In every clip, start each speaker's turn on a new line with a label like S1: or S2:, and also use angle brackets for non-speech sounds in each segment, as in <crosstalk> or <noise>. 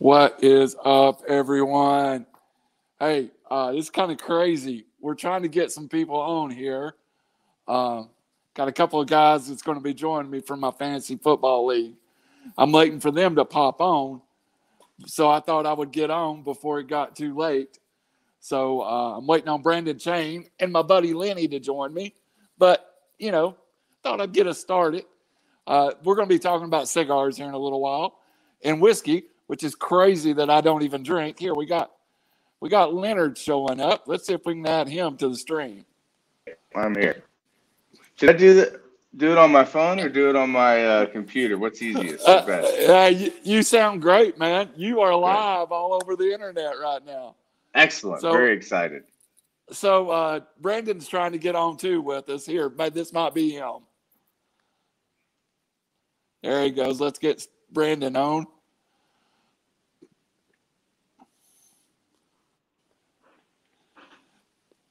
S1: What is up, everyone? Hey, uh, it's kind of crazy. We're trying to get some people on here. Uh, got a couple of guys that's going to be joining me from my fantasy football league. I'm waiting for them to pop on. So I thought I would get on before it got too late. So uh, I'm waiting on Brandon Chain and my buddy Lenny to join me. But, you know, thought I'd get us started. Uh, we're going to be talking about cigars here in a little while and whiskey which is crazy that I don't even drink. Here we got we got Leonard showing up. Let's see if we can add him to the stream.
S2: I'm here. Should I do the do it on my phone or do it on my uh, computer? What's easiest?
S1: Uh, uh, you, you, sound great, man. You are live all over the internet right now.
S2: Excellent. So, Very excited.
S1: So uh, Brandon's trying to get on too with us here, but this might be him. There he goes. Let's get Brandon on.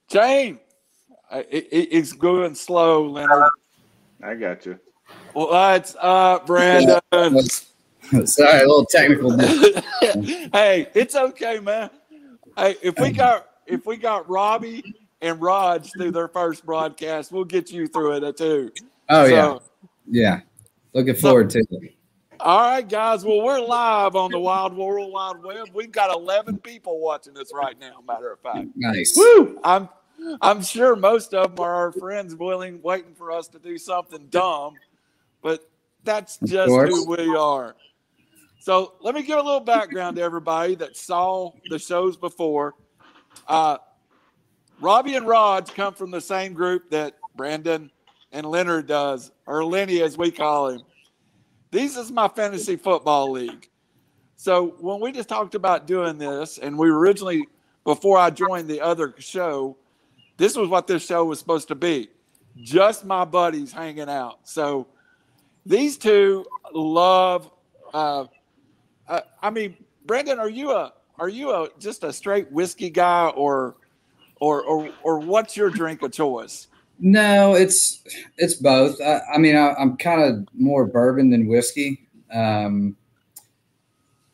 S1: Jane, uh, it, it, it's going slow, Leonard.
S2: I got you.
S1: What's up, uh, Brandon? <laughs>
S3: Sorry, a little technical. <laughs>
S1: hey, it's okay, man. Hey, if we got if we got Robbie and Raj through their first broadcast, we'll get you through it uh, too.
S3: Oh so, yeah, yeah. Looking forward so, to it.
S1: All right, guys. Well, we're live on the Wild World Wide Web. We've got 11 people watching us right now. Matter of fact.
S3: Nice.
S1: Woo! I'm I'm sure most of them are our friends willing, waiting for us to do something dumb, but that's just who we are. So let me give a little background to everybody that saw the shows before. Uh, Robbie and Raj come from the same group that Brandon and Leonard does, or Lenny as we call him. These is my fantasy football league. So when we just talked about doing this, and we originally, before I joined the other show, this was what this show was supposed to be just my buddies hanging out. So these two love. Uh, uh, I mean, Brendan, are you a are you a just a straight whiskey guy, or or or or what's your drink of choice?
S3: No, it's it's both. I, I mean, I, am kind of more bourbon than whiskey, um,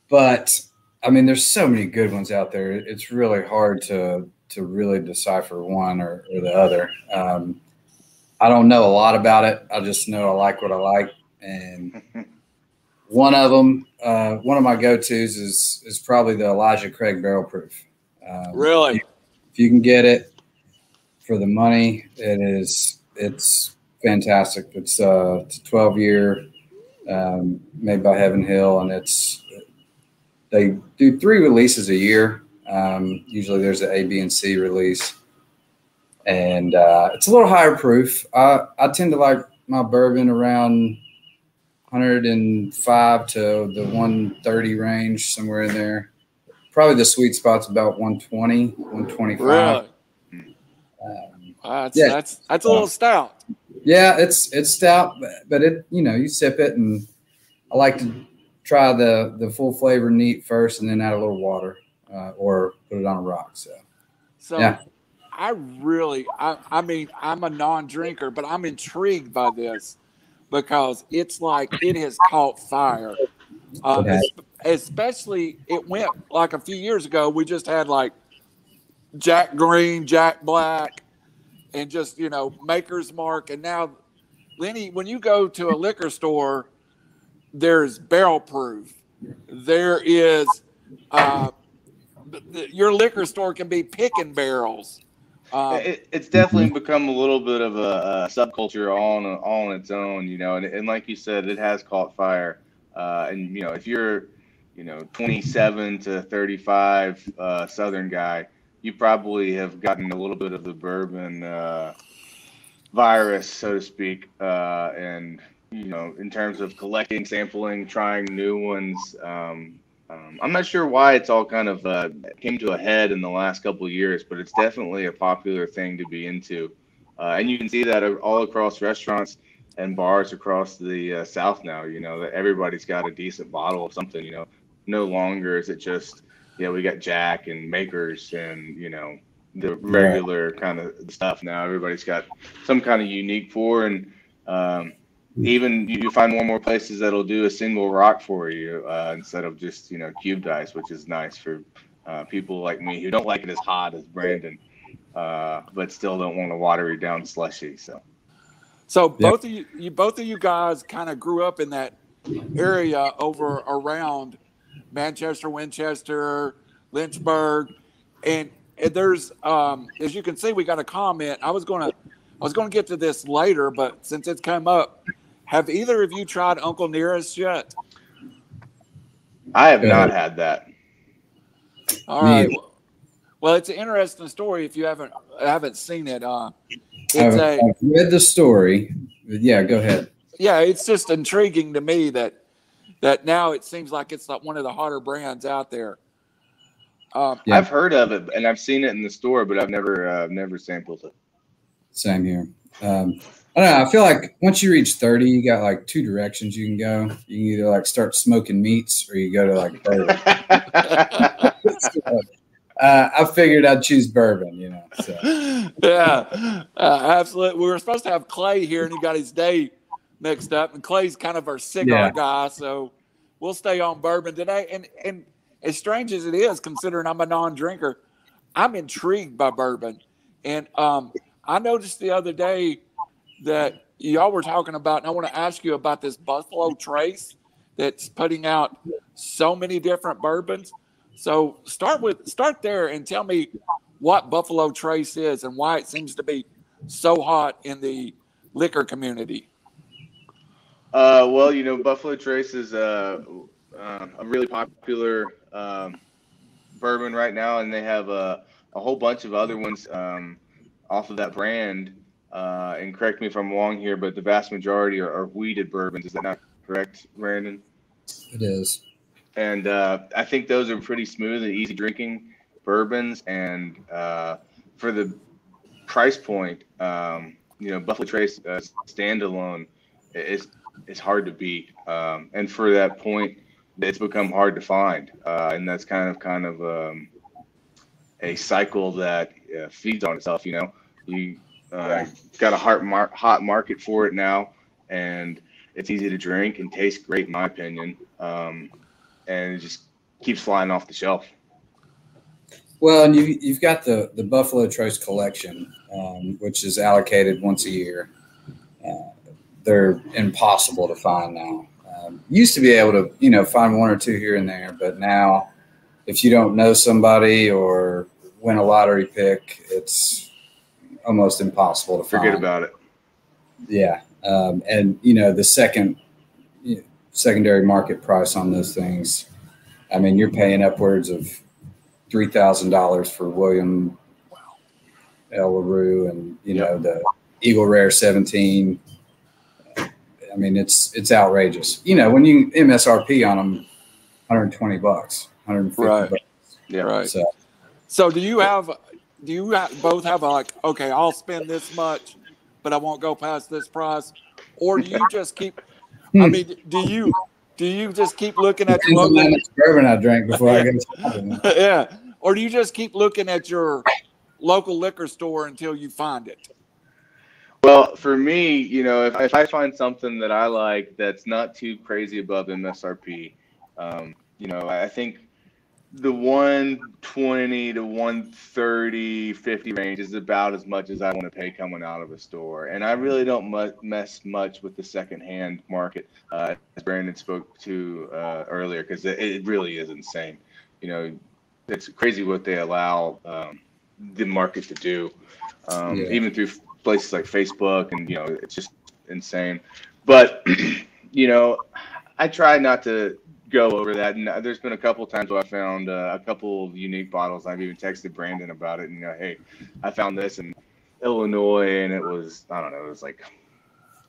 S3: but I mean, there's so many good ones out there. It's really hard to to really decipher one or, or the other. Um, I don't know a lot about it. I just know I like what I like, and <laughs> one of them, uh, one of my go-to's is is probably the Elijah Craig Barrel Proof.
S1: Um, really,
S3: if you can get it for the money, it is it's fantastic. It's, uh, it's a 12 year um, made by Heaven Hill, and it's they do three releases a year. Um, usually there's an A, B, and C release, and uh, it's a little higher proof. I, I tend to like my bourbon around 105 to the 130 range, somewhere in there. Probably the sweet spot's about 120, 125. Really?
S1: Um, that's, yeah, that's that's a little stout.
S3: Yeah, it's it's stout, but it you know you sip it, and I like to try the the full flavor neat first, and then add a little water uh, or put it on a rock. So,
S1: so yeah. I really, I, I mean, I'm a non-drinker, but I'm intrigued by this because it's like it has caught fire. Uh, especially, it went like a few years ago. We just had like Jack Green, Jack Black, and just you know Maker's Mark, and now Lenny, when you go to a liquor store, there's barrel proof. There is uh, your liquor store can be picking barrels.
S2: Um, it, it's definitely become a little bit of a, a subculture on on its own, you know, and, and, like you said, it has caught fire. Uh, and you know, if you're, you know, 27 to 35 uh, Southern guy, you probably have gotten a little bit of the bourbon uh, virus, so to speak, uh, and you know, in terms of collecting, sampling, trying new ones. Um, um, I'm not sure why it's all kind of uh, came to a head in the last couple of years, but it's definitely a popular thing to be into, uh, and you can see that all across restaurants and bars across the uh, South now. You know that everybody's got a decent bottle of something. You know, no longer is it just yeah we got Jack and Makers and you know the regular kind of stuff. Now everybody's got some kind of unique pour and. Um, even you find more and more places that'll do a single rock for you uh, instead of just you know cubed ice, which is nice for uh, people like me who don't like it as hot as Brandon, uh, but still don't want to watery down slushy. So,
S1: so both of you, you both of you guys kind of grew up in that area over around Manchester, Winchester, Lynchburg, and, and there's um, as you can see, we got a comment. I was gonna I was gonna get to this later, but since it's come up, have either of you tried Uncle Nearest yet?
S2: I have not had that.
S1: All right. Well, it's an interesting story if you haven't haven't seen it. Uh,
S3: it's I've, a, I've read the story. Yeah, go ahead.
S1: Yeah, it's just intriguing to me that that now it seems like it's like one of the hotter brands out there.
S2: Um, yeah. I've heard of it and I've seen it in the store, but I've never uh, never sampled it.
S3: Same here. Um, I don't know. I feel like once you reach 30, you got like two directions you can go. You can either like start smoking meats or you go to like bourbon. <laughs> uh, I figured I'd choose bourbon, you know. So. <laughs>
S1: Yeah, uh, absolutely. We were supposed to have Clay here and he got his day mixed up. And Clay's kind of our cigar yeah. guy. So we'll stay on bourbon today. And, and as strange as it is, considering I'm a non drinker, I'm intrigued by bourbon. And um, I noticed the other day that y'all were talking about, and I want to ask you about this Buffalo Trace that's putting out so many different bourbons. So start with start there and tell me what Buffalo Trace is and why it seems to be so hot in the liquor community.
S2: Uh, well, you know, Buffalo Trace is uh, uh, a really popular um, bourbon right now, and they have a, a whole bunch of other ones um, off of that brand uh, and correct me if I'm wrong here, but the vast majority are, are wheated bourbons. Is that not correct, Brandon?
S3: It is.
S2: And uh, I think those are pretty smooth and easy drinking bourbons. And uh, for the price point, um, you know, Buffalo Trace uh, standalone is is hard to beat. Um, and for that point, it's become hard to find. Uh, and that's kind of kind of um, a cycle that uh, feeds on itself. You know, you uh, got a hot, mar- hot market for it now, and it's easy to drink and tastes great, in my opinion. Um, and it just keeps flying off the shelf.
S3: Well, and you, you've got the, the Buffalo Trace collection, um, which is allocated once a year. Uh, they're impossible to find now. Um, used to be able to, you know, find one or two here and there, but now, if you don't know somebody or win a lottery pick, it's almost impossible to
S2: forget find. about it.
S3: Yeah, um, and you know the second you know, secondary market price on those things. I mean, you're paying upwards of three thousand dollars for William El LaRue and you know the Eagle Rare 17. I mean, it's it's outrageous. You know, when you MSRP on them, 120 bucks, 150 right. bucks.
S1: Yeah, right. So, so do you have do you both have a like okay i'll spend this much but i won't go past this price? Or do you just keep i hmm. mean do you do you just keep looking at
S3: your local bourbon i drank before i
S1: get <laughs> yeah. Or do you just keep looking at your local liquor store until you find it?
S2: Well for me you know if, if i find something that i like that's not too crazy above msrp um, you know i think the 120 to 130 50 range is about as much as i want to pay coming out of a store. And i really don't mu- mess much with the secondhand market uh, as brandon spoke to uh, earlier because it, it, really is insane. You know it's crazy what they allow um, the market to do um, yeah. even through places like facebook and you know it's just insane. But <clears throat> you know i try not to go over that. And uh, there's been a couple times where I found uh, a couple unique bottles. I've even texted Brandon about it, and you know, hey, I found this in Illinois, and it was I don't know, it was like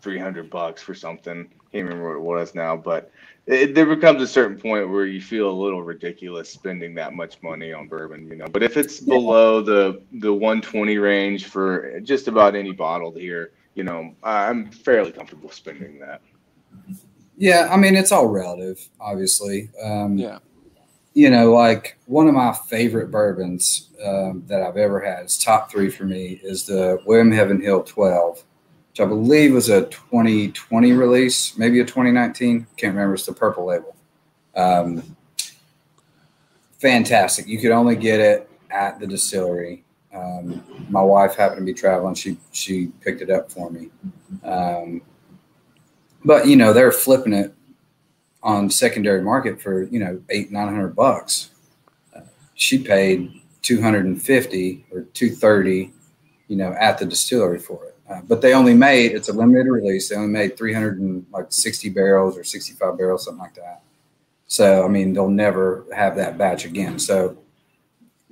S2: 300 bucks for something. Can't remember what it was now, but it, there becomes a certain point where you feel a little ridiculous spending that much money on bourbon, you know. But if it's below the the 120 range for just about any bottle here, you know, I'm fairly comfortable spending that.
S3: Yeah, I mean it's all relative, obviously. Um,
S1: yeah.
S3: You know, like one of my favorite bourbons um, that I've ever had, it's top three for me, is the William Heaven Hill 12. which I believe was a 2020 release, maybe a 2019. Can't remember. It's the purple label. Um, fantastic. You could only get it at the distillery. Um, my wife happened to be traveling. She she picked it up for me. Um, but you know they're flipping it on secondary market for you know eight nine hundred bucks. Uh, she paid two hundred and fifty or two thirty, you know, at the distillery for it. Uh, but they only made it's a limited release. They only made three hundred and like sixty barrels or sixty five barrels, something like that. So I mean, they'll never have that batch again. So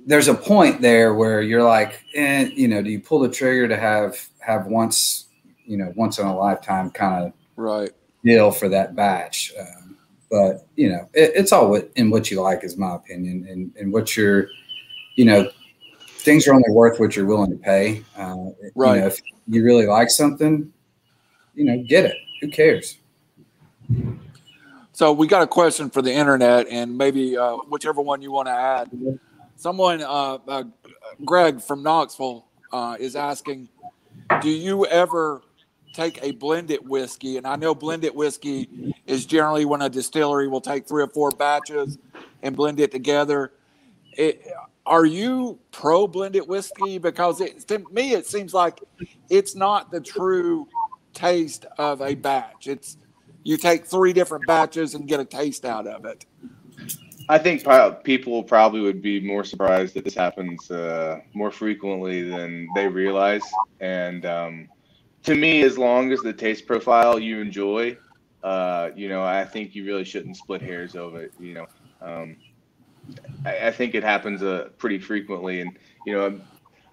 S3: there's a point there where you're like, eh, you know, do you pull the trigger to have have once, you know, once in a lifetime kind of
S1: right
S3: deal for that batch? Um, but you know, it, it's all what, in what you like, is my opinion, and and what you're, you know, things are only worth what you're willing to pay. Uh,
S1: right.
S3: You know, if you really like something, you know, get it. Who cares?
S1: So we got a question for the internet, and maybe uh, whichever one you want to add. Someone, uh, uh, Greg from Knoxville, uh, is asking, "Do you ever take a blended whiskey?" And I know blended whiskey is generally when a distillery will take three or four batches and blend it together. It, are you pro blended whiskey? Because it, to me, it seems like it's not the true taste of a batch. It's you take three different batches and get a taste out of it.
S2: I think people probably would be more surprised that this happens uh, more frequently than they realize. And um, to me, as long as the taste profile you enjoy, uh, you know, I think you really shouldn't split hairs over it. You know, um, I, I, think it happens uh, pretty frequently. And you know,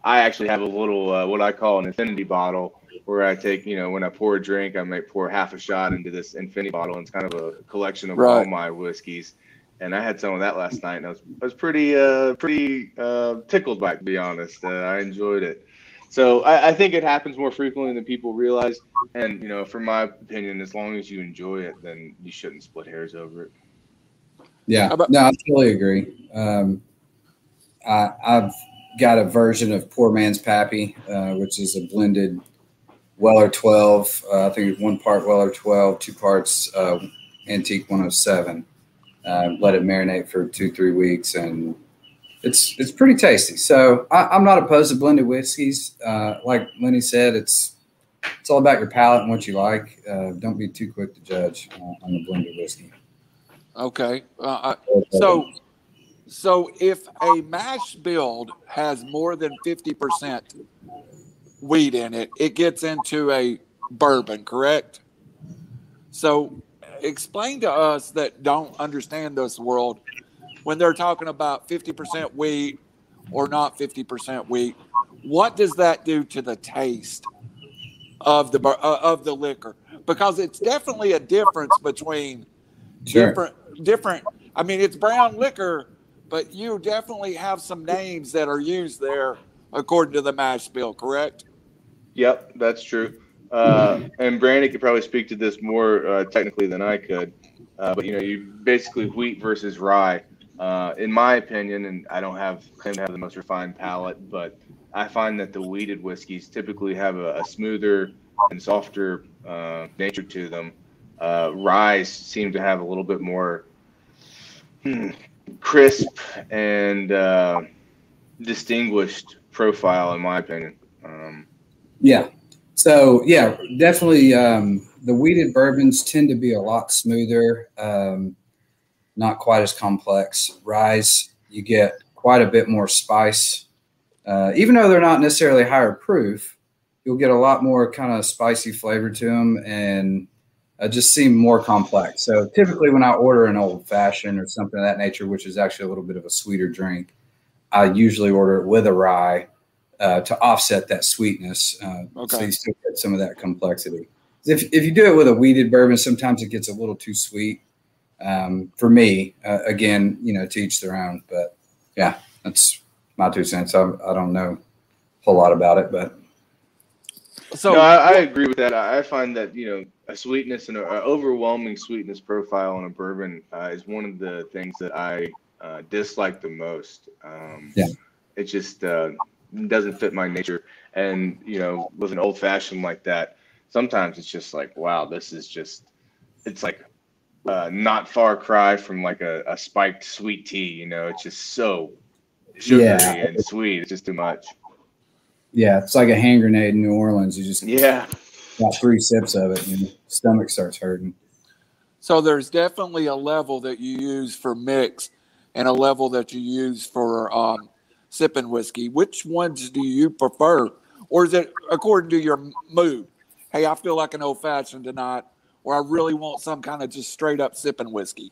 S2: I actually have a little uh, what I call an infinity bottle where I take, you know, when I pour a drink, I might pour half a shot into this infinity bottle, and it's kind of a collection of right. all my whiskeys. And I had some of that last night, and I was I was pretty uh, pretty uh, tickled by it, to be honest. Uh, I enjoyed it. So I, I, think it happens more frequently than people realize. And you know, from my opinion, as long as you enjoy it, then you shouldn't split hairs over it.
S3: Yeah, no, I totally agree. Um, I, I've got a version of Poor Man's Pappy, uh, which is a blended Weller 12. Uh, I think one part Weller 12, two parts uh, Antique 107. Uh, let it marinate for two, three weeks, and it's it's pretty tasty. So I, am not opposed to blended whiskeys. Uh, like Lenny said, it's it's all about your palate and what you like. Uh, don't be too quick to judge uh, on the blended whiskey.
S1: Okay, so so if a mash bill has more than fifty percent wheat in it, it gets into a bourbon, correct? So explain to us that don't understand this world when they're talking about 50% wheat or not 50% wheat, what does that do to the taste of the uh, of the liquor? Because it's definitely a difference between sure. different different I mean it's brown liquor, but you definitely have some names that are used there according to the mash bill, correct?
S2: Yep, that's true. Uh, and Brandon could probably speak to this more uh, technically than I could. Uh, but you know, you basically wheat versus rye. Uh, in my opinion, and I don't have claim to have the most refined palate, but I find that the wheated whiskeys typically have a, a smoother and softer uh, nature to them. Uh, rye seem to have a little bit more hmm, crisp and distinguished profile, in my opinion. Um,
S3: yeah. So yeah, definitely um, the wheated bourbons tend to be a lot smoother, um, not quite as complex. Rye, you get quite a bit more spice, uh, even though they're not necessarily higher proof. You'll get a lot more kind of spicy flavor to them, and uh, just seem more complex. So typically, when I order an old fashioned or something of that nature, which is actually a little bit of a sweeter drink, I usually order it with a rye uh, to offset that sweetness. Uh, okay. So you still get some of that complexity. If, if you do it with a wheated bourbon, sometimes it gets a little too sweet. Um, for me, uh, again, you know, to each their own. But yeah, that's my two cents. I, I don't know a whole lot about it, but
S2: so no, I, I, agree with that. I find that you know a sweetness and an overwhelming sweetness profile on a bourbon uh, is one of the things that I uh, dislike the most. Um,
S3: yeah,
S2: it just uh, doesn't fit my nature. And you know, with an old fashioned like that, sometimes it's just like, wow, this is just, it's like uh, not far cry from like a, a spiked sweet tea. You know, it's just so sugary yeah. and sweet. It's just too much.
S3: Yeah, it's like a hand grenade in New Orleans. You just
S2: yeah
S3: got three sips of it, and your stomach starts hurting.
S1: So there's definitely a level that you use for mix, and a level that you use for um, sipping whiskey. Which ones do you prefer, or is it according to your mood? Hey, I feel like an old fashioned tonight, or I really want some kind of just straight up sipping whiskey.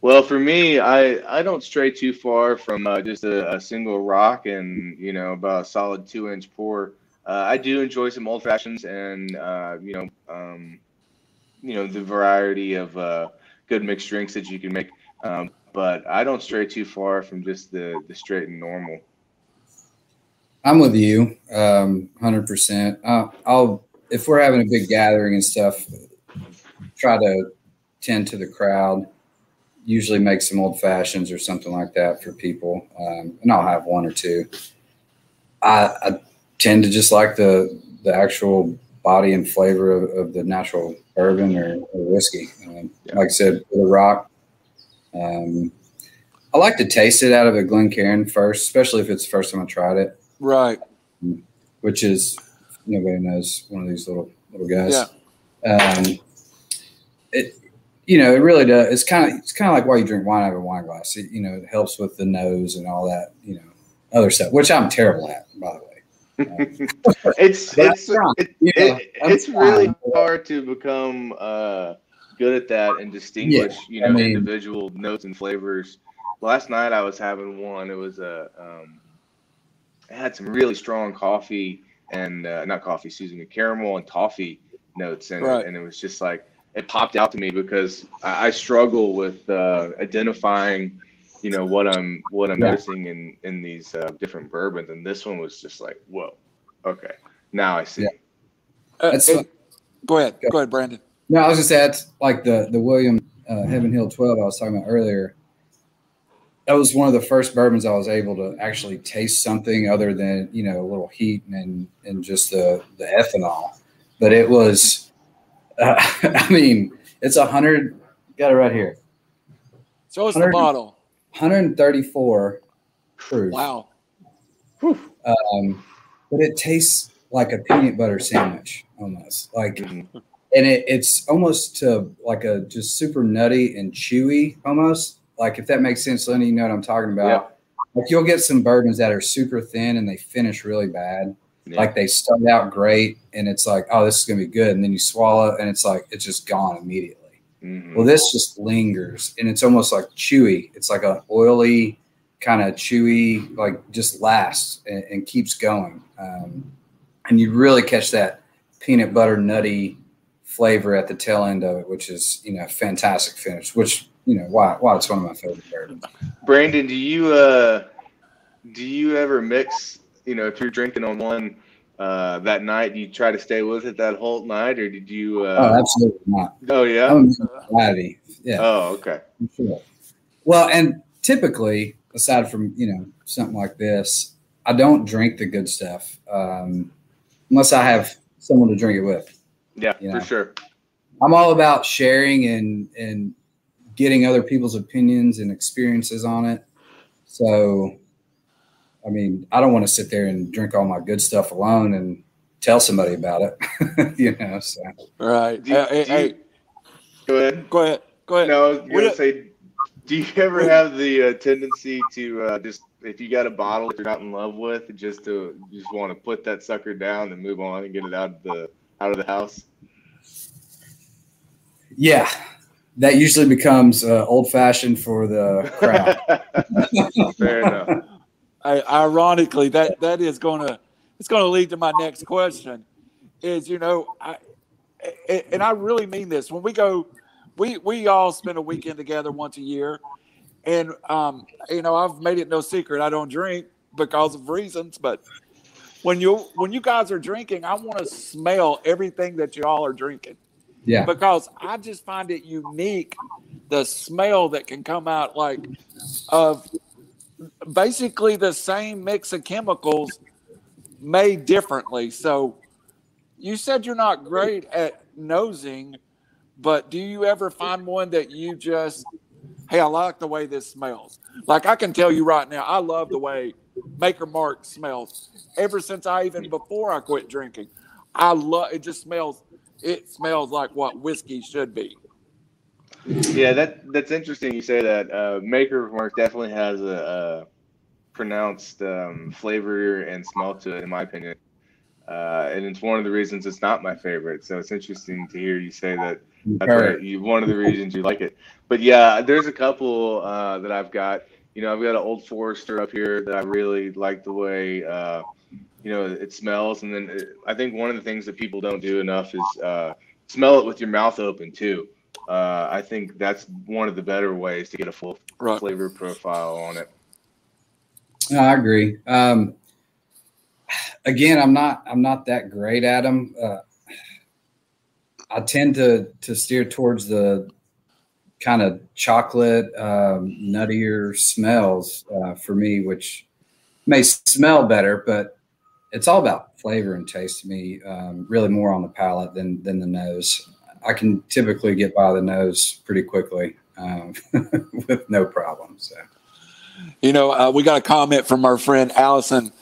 S2: Well, for me, I I don't stray too far from uh, just a, a, single rock and you know about a solid two inch pour. Uh, I do enjoy some old fashions and uh, you know um, you know the variety of uh, good mixed drinks that you can make, um, but I don't stray too far from just the the straight and normal.
S3: I'm with you, um, hundred percent. Uh, I'll if we're having a big gathering and stuff, try to tend to the crowd usually make some old fashions or something like that for people, um, and I'll have one or two. I, I, tend to just like the the actual body and flavor of, of the natural bourbon or, or whiskey. Um, yeah. Like I said, the rock. Um, I like to taste it out of a Glencairn first, especially if it's the first time I tried it.
S1: Right.
S3: Which is nobody knows one of these little little guys. Yeah. Um, it you know, it really does. It's kind of it's kind of like why you drink wine out of a wine glass. It, you know, it helps with the nose and all that. You know, other stuff, which I'm terrible at, by the way. <laughs>
S2: it's it's it, it, it's really hard to become uh, good at that and distinguish yeah, you know I mean, individual notes and flavors. Last night I was having one. It was a um, it had some really strong coffee and uh, not coffee, excuse me, caramel and toffee notes, and right. and it was just like it popped out to me because I, I struggle with uh, identifying, you know, what I'm what I'm yeah. noticing in in these uh, different bourbons, and this one was just like, whoa, okay, now I see. Yeah.
S1: Uh, go ahead, go. go ahead, Brandon.
S3: No, I was just at like the the William uh, Heaven Hill Twelve I was talking about earlier. That was one of the first bourbons I was able to actually taste something other than you know a little heat and and just the the ethanol, but it was uh, <laughs> I mean, it's a hundred. Got it right here.
S1: Show us the bottle.
S3: 134 proof.
S1: Wow.
S3: Um, but it tastes like a peanut butter sandwich almost. Like, mm-hmm. and it, it's almost to like a just super nutty and chewy almost. Like, if that makes sense, Lenny, you know what I'm talking about. Yeah. Like, you'll get some bourbons that are super thin and they finish really bad. Yeah. Like they start out great and it's like, oh, this is gonna be good, and then you swallow and it's like it's just gone immediately. Mm-hmm. Well, this just lingers and it's almost like chewy. It's like an oily kind of chewy, like just lasts and, and keeps going. Um, and you really catch that peanut butter nutty flavor at the tail end of it, which is you know fantastic finish. Which you know why why it's one of my favorite bourbons.
S2: Brandon, do you uh do you ever mix you know, if you're drinking on one uh, that night, do you try to stay with it that whole night, or did you? Uh...
S3: Oh, absolutely not.
S2: Oh yeah.
S3: I'm
S2: Yeah. Oh, okay.
S3: Sure. Well, and typically, aside from you know something like this, I don't drink the good stuff um, unless I have someone to drink it with.
S2: Yeah, you know? for sure.
S3: I'm all about sharing and and getting other people's opinions and experiences on it. So I mean, I don't want to sit there and drink all my good stuff alone and tell somebody about it, <laughs> you know. So.
S1: Right. You, hey, hey,
S2: go ahead.
S1: Go ahead. Go ahead.
S2: No, I was gonna say, do you ever have the uh, tendency to uh, just if you got a bottle you're not in love with, just to just want to put that sucker down and move on and get it out of the out of the house?
S3: Yeah, that usually becomes uh, old fashioned for the crowd. <laughs>
S2: Fair enough.
S1: I, ironically, that that is going to it's going to lead to my next question. Is you know, I, and I really mean this. When we go, we we all spend a weekend together once a year, and um, you know, I've made it no secret I don't drink because of reasons. But when you when you guys are drinking, I want to smell everything that you all are drinking.
S3: Yeah.
S1: Because I just find it unique the smell that can come out like of basically the same mix of chemicals made differently. So you said you're not great at nosing, but do you ever find one that you just, hey, I like the way this smells? Like I can tell you right now, I love the way Maker Mark smells. Ever since I even before I quit drinking, I love it. Just smells. It smells like what whiskey should be.
S2: Yeah, that that's interesting. You say that. Uh, Maker Mark definitely has a, a pronounced um, flavor and smell to it, in my opinion. Uh, and it's one of the reasons it's not my favorite. So it's interesting to hear you say that. That's right. you, one of the reasons you like it. But yeah, there's a couple uh, that I've got. You know, I've got an Old Forester up here that I really like the way uh, you know it smells. And then it, I think one of the things that people don't do enough is uh, smell it with your mouth open too. Uh, I think that's one of the better ways to get a full right. flavor profile on it.
S3: No, I agree. Um, again, I'm not I'm not that great at them. Uh, I tend to to steer towards the kind of chocolate, um, nuttier smells uh, for me, which may smell better, but it's all about flavor and taste to me. Um, really, more on the palate than than the nose. I can typically get by the nose pretty quickly um, <laughs> with no problem. So.
S1: You know, uh, we got a comment from our friend Allison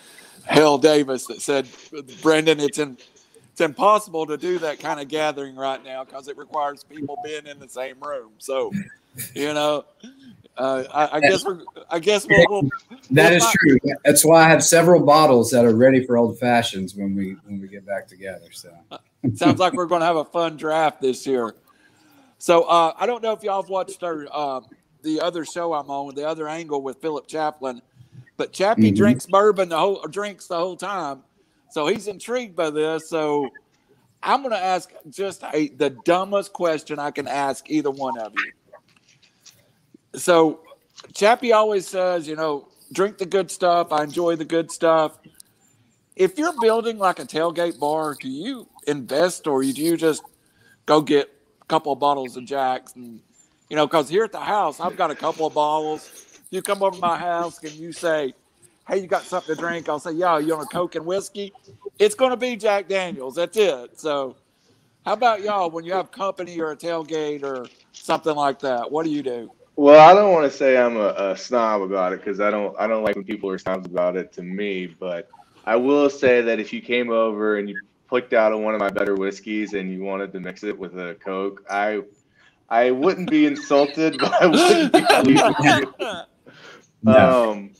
S1: Hill Davis that said, Brendan, it's in, it's impossible to do that kind of gathering right now because it requires people being in the same room. So, you know, uh, I, I, guess we're. I guess we'll. we'll
S3: that we'll is true. That's why I have several bottles that are ready for old fashions when we when we get back together. So
S1: sounds like we're going to have a fun draft this year. So uh, I don't know if y'all have watched our uh, the other show I'm on, the other angle with Philip Chaplin, but Chappie mm-hmm. drinks bourbon the whole drinks the whole time, so he's intrigued by this. So I'm going to ask just a, the dumbest question I can ask either one of you. So Chappie always says, you know, drink the good stuff. I enjoy the good stuff. If you're building like a tailgate bar, do you invest or do you just go get a couple of bottles of Jacks and you know, because here at the house, I've got a couple of bottles. You come over to my house and you say, Hey, you got something to drink? I'll say, Yeah, you want a Coke and whiskey? It's going to be Jack Daniels. That's it. So, how about y'all when you have company or a tailgate or something like that? What do you do?
S2: Well, I don't want to say I'm a, a snob about it because I don't I don't like when people are snobs about it to me. But I will say that if you came over and you picked out one of my better whiskeys and you wanted to mix it with a Coke, I I wouldn't be insulted, <laughs> but I wouldn't be <laughs> no. Um,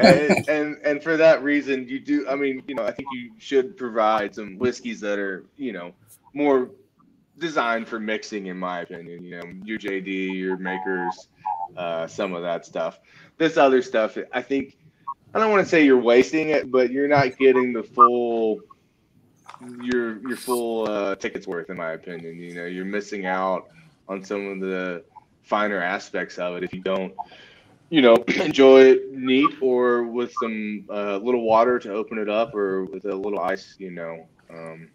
S2: and, and and for that reason, you do. I mean, you know, I think you should provide some whiskeys that are, you know, more designed for mixing, in my opinion. You know, your JD, your makers, uh, some of that stuff. This other stuff, I think, I don't want to say you're wasting it, but you're not getting the full your your full uh, tickets worth, in my opinion. You know, you're missing out on some of the finer aspects of it if you don't you know <clears throat> enjoy it neat or with some uh, little water to open it up or with a little ice you know um,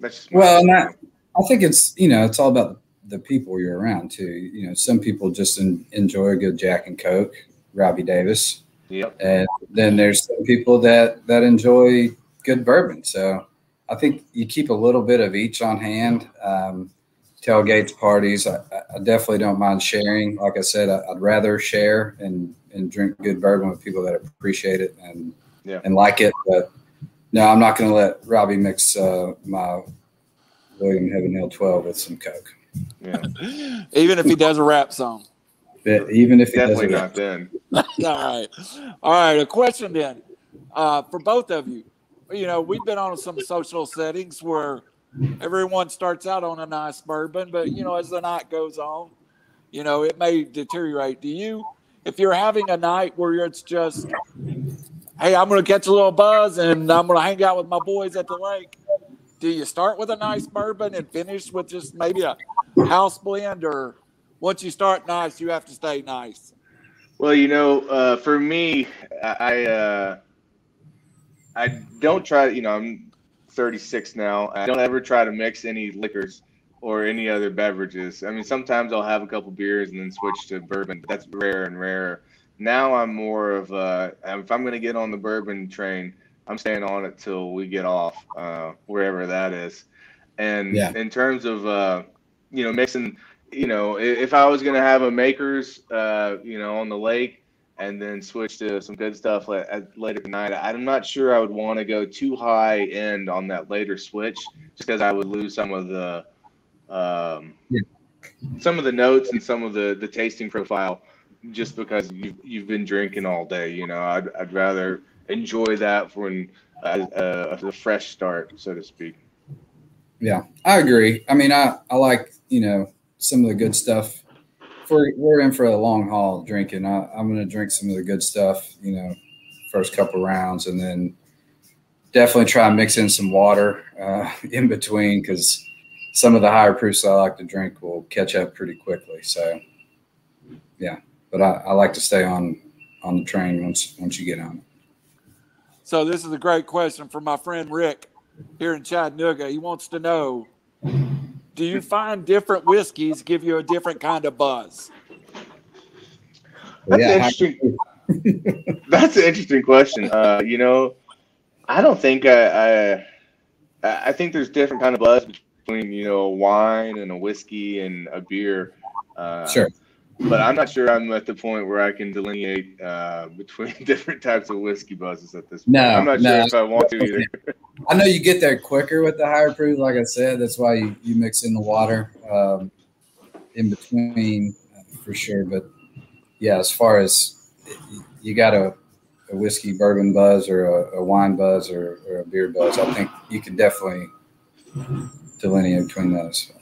S3: that's well that, i think it's you know it's all about the people you're around too you know some people just enjoy a good jack and coke robbie davis
S2: yep.
S3: and then there's some people that that enjoy good bourbon so i think you keep a little bit of each on hand um, tailgates, parties. I, I, definitely don't mind sharing. Like I said, I, would rather share and, and drink good bourbon with people that appreciate it and yeah. and like it. But no, I'm not going to let Robbie mix uh, my William Heaven Hill 12 with some Coke.
S1: Yeah. Even if he does a rap song.
S3: But even if he
S2: definitely not then. <laughs>
S1: All right, all right. A question then uh, for both of you. You know, we've been on some social settings where everyone starts out on a nice bourbon, but you know, as the night goes on, you know, it may deteriorate. Do you, if you're having a night where it's just, hey, I'm going to catch a little buzz and I'm going to hang out with my boys at the lake, do you start with a nice bourbon and finish with just maybe a house blend, or once you start nice, you have to stay nice?
S2: Well, you know, uh, for me, I uh, I don't try. You know, I'm 36 now. I don't ever try to mix any liquors or any other beverages. I mean, sometimes I'll have a couple beers and then switch to bourbon, but that's rare and rare. Now I'm more of a, if I'm going to get on the bourbon train, I'm staying on it till we get off, uh, wherever that is. And
S3: Yeah.
S2: in terms of uh, you know mixing, you know, if I was gonna have a makers, uh, you know, on the lake, and then switch to some good stuff la- at, later tonight, I'm not sure I would want to go too high end on that later switch, just because I would lose some of the um,
S3: Yeah.
S2: some of the notes and some of the the tasting profile, just because you've you've been drinking all day. You know, I'd I'd rather enjoy that for when uh, uh, a fresh start, so to speak.
S3: Yeah, I agree. I mean, I, I like, you know, some of the good stuff. If we're, we're in for a long haul drinking, I, I'm going to drink some of the good stuff, you know, first couple rounds, and then definitely try and mix in some water uh, <laughs> in between because some of the higher proofs I like to drink will catch up pretty quickly. So, yeah, but I, I like to stay on on the train once once you get on it.
S1: So this is a great question from my friend Rick here in Chattanooga. He wants to know Do you find different whiskeys give you a different kind of buzz?
S2: That's
S3: Yeah, how-
S2: interesting. <laughs> That's an interesting question. Uh, you know, I don't think I, I I think there's different kind of buzz between you know a wine and a whiskey and a beer. Uh,
S3: Sure.
S2: But I'm not sure I'm at the point where I can delineate uh, <laughs> between different types of whiskey buzzes at this point.
S3: No,
S2: I'm not
S3: no.
S2: sure if I want to <laughs> either.
S3: I know you get there quicker with the higher proof. Like I said, that's why you, you mix in the water um, in between uh, for sure. But yeah, as far as you got a, a whiskey bourbon buzz or a, a wine buzz or, or a beer buzz, I think you can definitely delineate between those.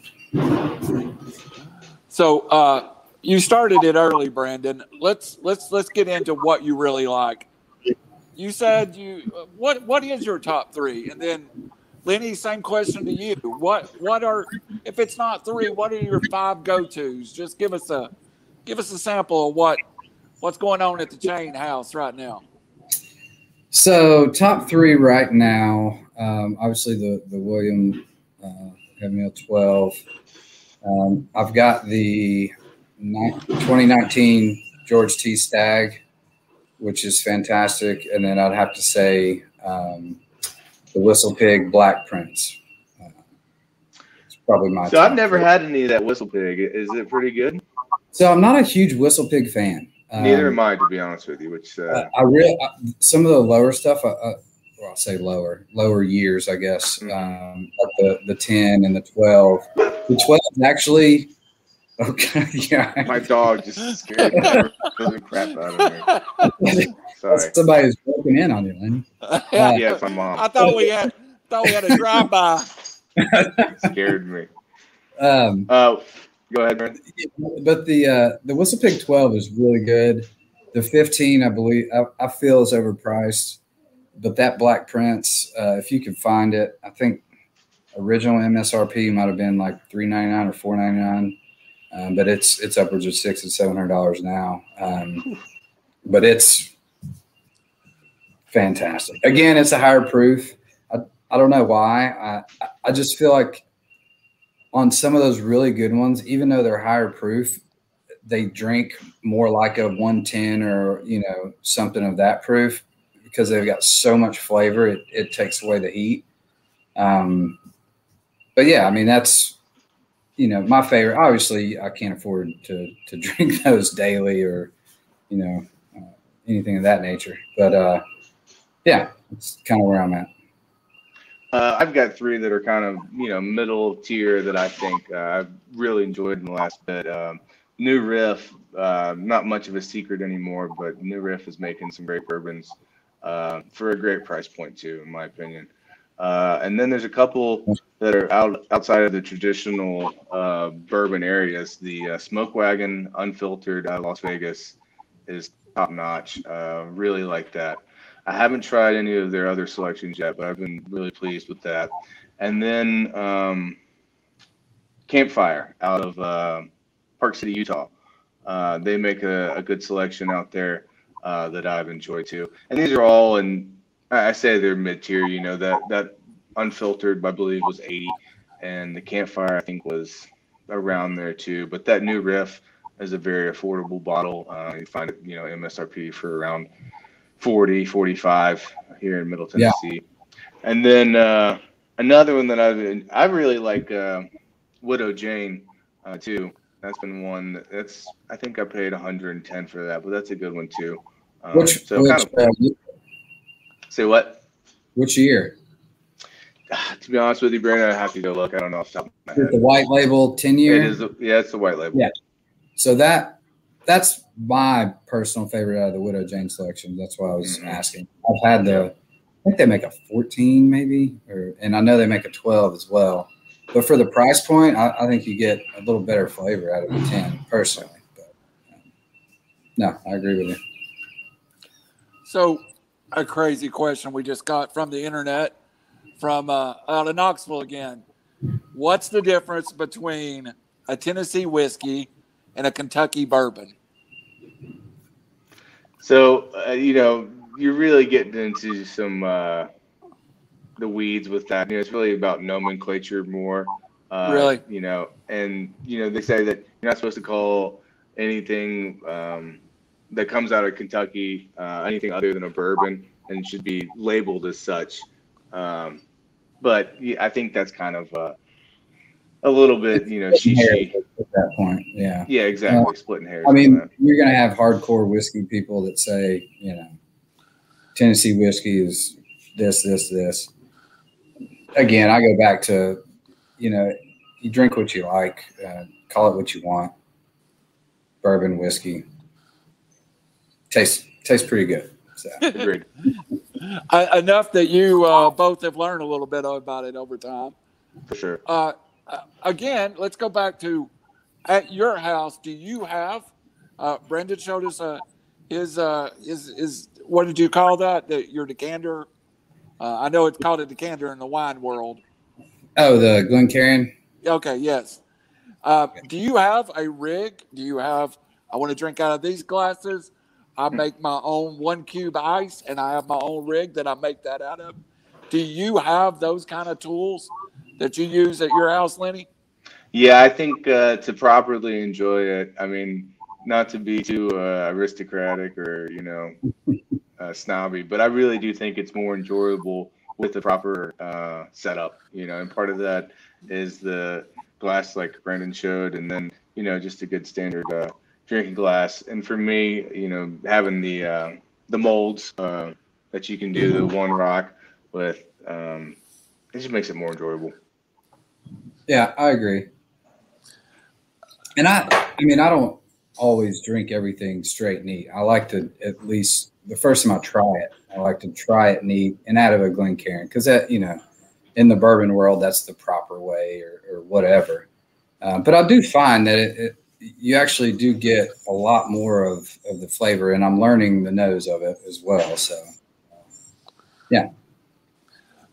S1: So uh, you started it early, Brandon. Let's let's let's get into what you really like. You said you what what is your top three, and then Lenny, same question to you. What what are if it's not three, what are your five go tos? Just give us a give us a sample of what what's going on at the chain house right now.
S3: So top three right now, um, obviously the the William uh, Heavy 12. Um, I've got the 2019 George T. Stagg, which is fantastic, and then I'd have to say um, the Whistle Pig Black Prince. Uh, it's probably my.
S2: So I've never
S3: three.
S2: had any of that whistle pig. Is it pretty good?
S3: So I'm not a huge Whistle Pig fan.
S2: Neither
S3: Um,
S2: am I, to be honest with you. Which uh,
S3: Uh, I really some of the lower stuff. I, I, well, I'll say lower, lower years, I guess.
S2: Mhm.
S3: Um, like the the ten and the twelve. The twelve actually okay. <laughs> Yeah,
S2: my dog just scared the <laughs> crap out of me. Sorry.
S3: somebody's broken in on you, Lenny.
S1: yeah, <laughs>
S2: Yeah, it's my mom.
S1: I thought we had thought we had a drive by.
S2: scared me.
S3: Um,
S2: Uh, go ahead, Brent.
S3: but the uh, the Whistle Pig twelve is really good. The fifteen, I believe, I, I feel is overpriced. But that Black Prince, uh, if you can find it, I think original MSRP might have been like three ninety nine or four ninety nine, um, but it's it's upwards of six and seven hundred dollars now. Um, but it's fantastic. Again, it's a higher proof. I, I don't know why. I I- just feel like on some of those really good ones, even though they're higher proof, they drink more like a 110 or you know something of that proof because they've got so much flavor. It, it takes away the heat. Um, but yeah, I mean that's you know my favorite. Obviously, I can't afford to to <laughs> drink those daily or you know uh, anything of that nature. But uh, yeah, it's kind of where I'm at.
S2: Uh, I've got three that are kind of you know middle tier that I think uh, I've really enjoyed in the last bit. Um, New Riff, uh, not much of a secret anymore, but New Riff is making some great bourbons uh, for a great price point too, in my opinion. Uh, and then there's a couple that are out outside of the traditional uh, bourbon areas. The uh, Smoke Wagon Unfiltered out of Las Vegas is top notch. Uh, really like that. I haven't tried any of their other selections yet, but I've been really pleased with that. And then um, Campfire out of uh, Park City, Utah. Uh, they make a, a good selection out there uh, that I've enjoyed too. And these are all in, I say they're mid tier. You know that that unfiltered, I believe, was 80, and the Campfire I think was around there too. But that new riff is a very affordable bottle. Uh, you find it, you know, MSRP for around 40, 45 here in Middle Tennessee. Yeah. And then uh, another one that I've I really like uh, Widow Jane uh, too. That's been one that's I think I paid 110 for that, but that's a good one too.
S3: Um, which, so which kind of, uh,
S2: say what?
S3: Which year?
S2: To be honest with you, Brandon, I have to go look. I don't know off the top of my
S3: head. The white label 10 year?
S2: It is, yeah, it's the white label.
S3: Yeah. So that that's my personal favorite out of the Widow Jane selection. That's why I was mm-hmm. asking. I've had the, I think they make a 14 maybe, or and I know they make a 12 as well. But for the price point, I, I think you get a little better flavor out of the 10 personally. But um, no, I agree with you.
S1: So, a crazy question we just got from the internet from uh, out of Knoxville again. What's the difference between a Tennessee whiskey and a Kentucky bourbon?
S2: So, uh, you know, you're really getting into some uh, the weeds with that. You know, it's really about nomenclature more.
S1: Uh, really,
S2: you know, and you know they say that you're not supposed to call anything um, that comes out of Kentucky uh, anything other than a bourbon, and should be labeled as such. Um, but yeah, I think that's kind of uh, a little bit, you know,
S3: at that point. Yeah.
S2: Yeah, exactly. Uh, Splitting hairs.
S3: I mean, you're gonna have hardcore whiskey people that say, you know, Tennessee whiskey is this, this, this. Again, I go back to, you know, you drink what you like, uh, call it what you want. Bourbon whiskey tastes tastes pretty good. So. <laughs>
S2: Agreed.
S1: enough that you uh, both have learned a little bit about it over time.
S2: For sure.
S1: Uh, uh, again, let's go back to at your house. Do you have? Uh, Brendan showed us uh, his uh, is is what did you call that? The, your decanter. Uh, I know it's called a decanter in the wine world.
S3: Oh, the Glencairn.
S1: Okay. Yes. Uh, do you have a rig? Do you have? I want to drink out of these glasses. I make my own one cube ice, and I have my own rig that I make that out of. Do you have those kind of tools that you use at your house, Lenny?
S2: Yeah, I think uh, to properly enjoy it, I mean, not to be too uh, aristocratic or you know uh, snobby, but I really do think it's more enjoyable with the proper uh, setup. You know, and part of that is the glass, like Brandon showed, and then you know just a good standard uh, drinking glass. And for me, you know, having the uh, the molds uh, that you can do the one rock with, um, it just makes it more enjoyable.
S3: Yeah, I agree. And I, I mean, I don't always drink everything straight neat. I like to at least the first time I try it, I like to try it neat and out of a Glencairn because that, you know, in the bourbon world, that's the proper way or, or whatever. Uh, but I do find that it, it, you actually do get a lot more of, of the flavor, and I'm learning the nose of it as well. So, yeah.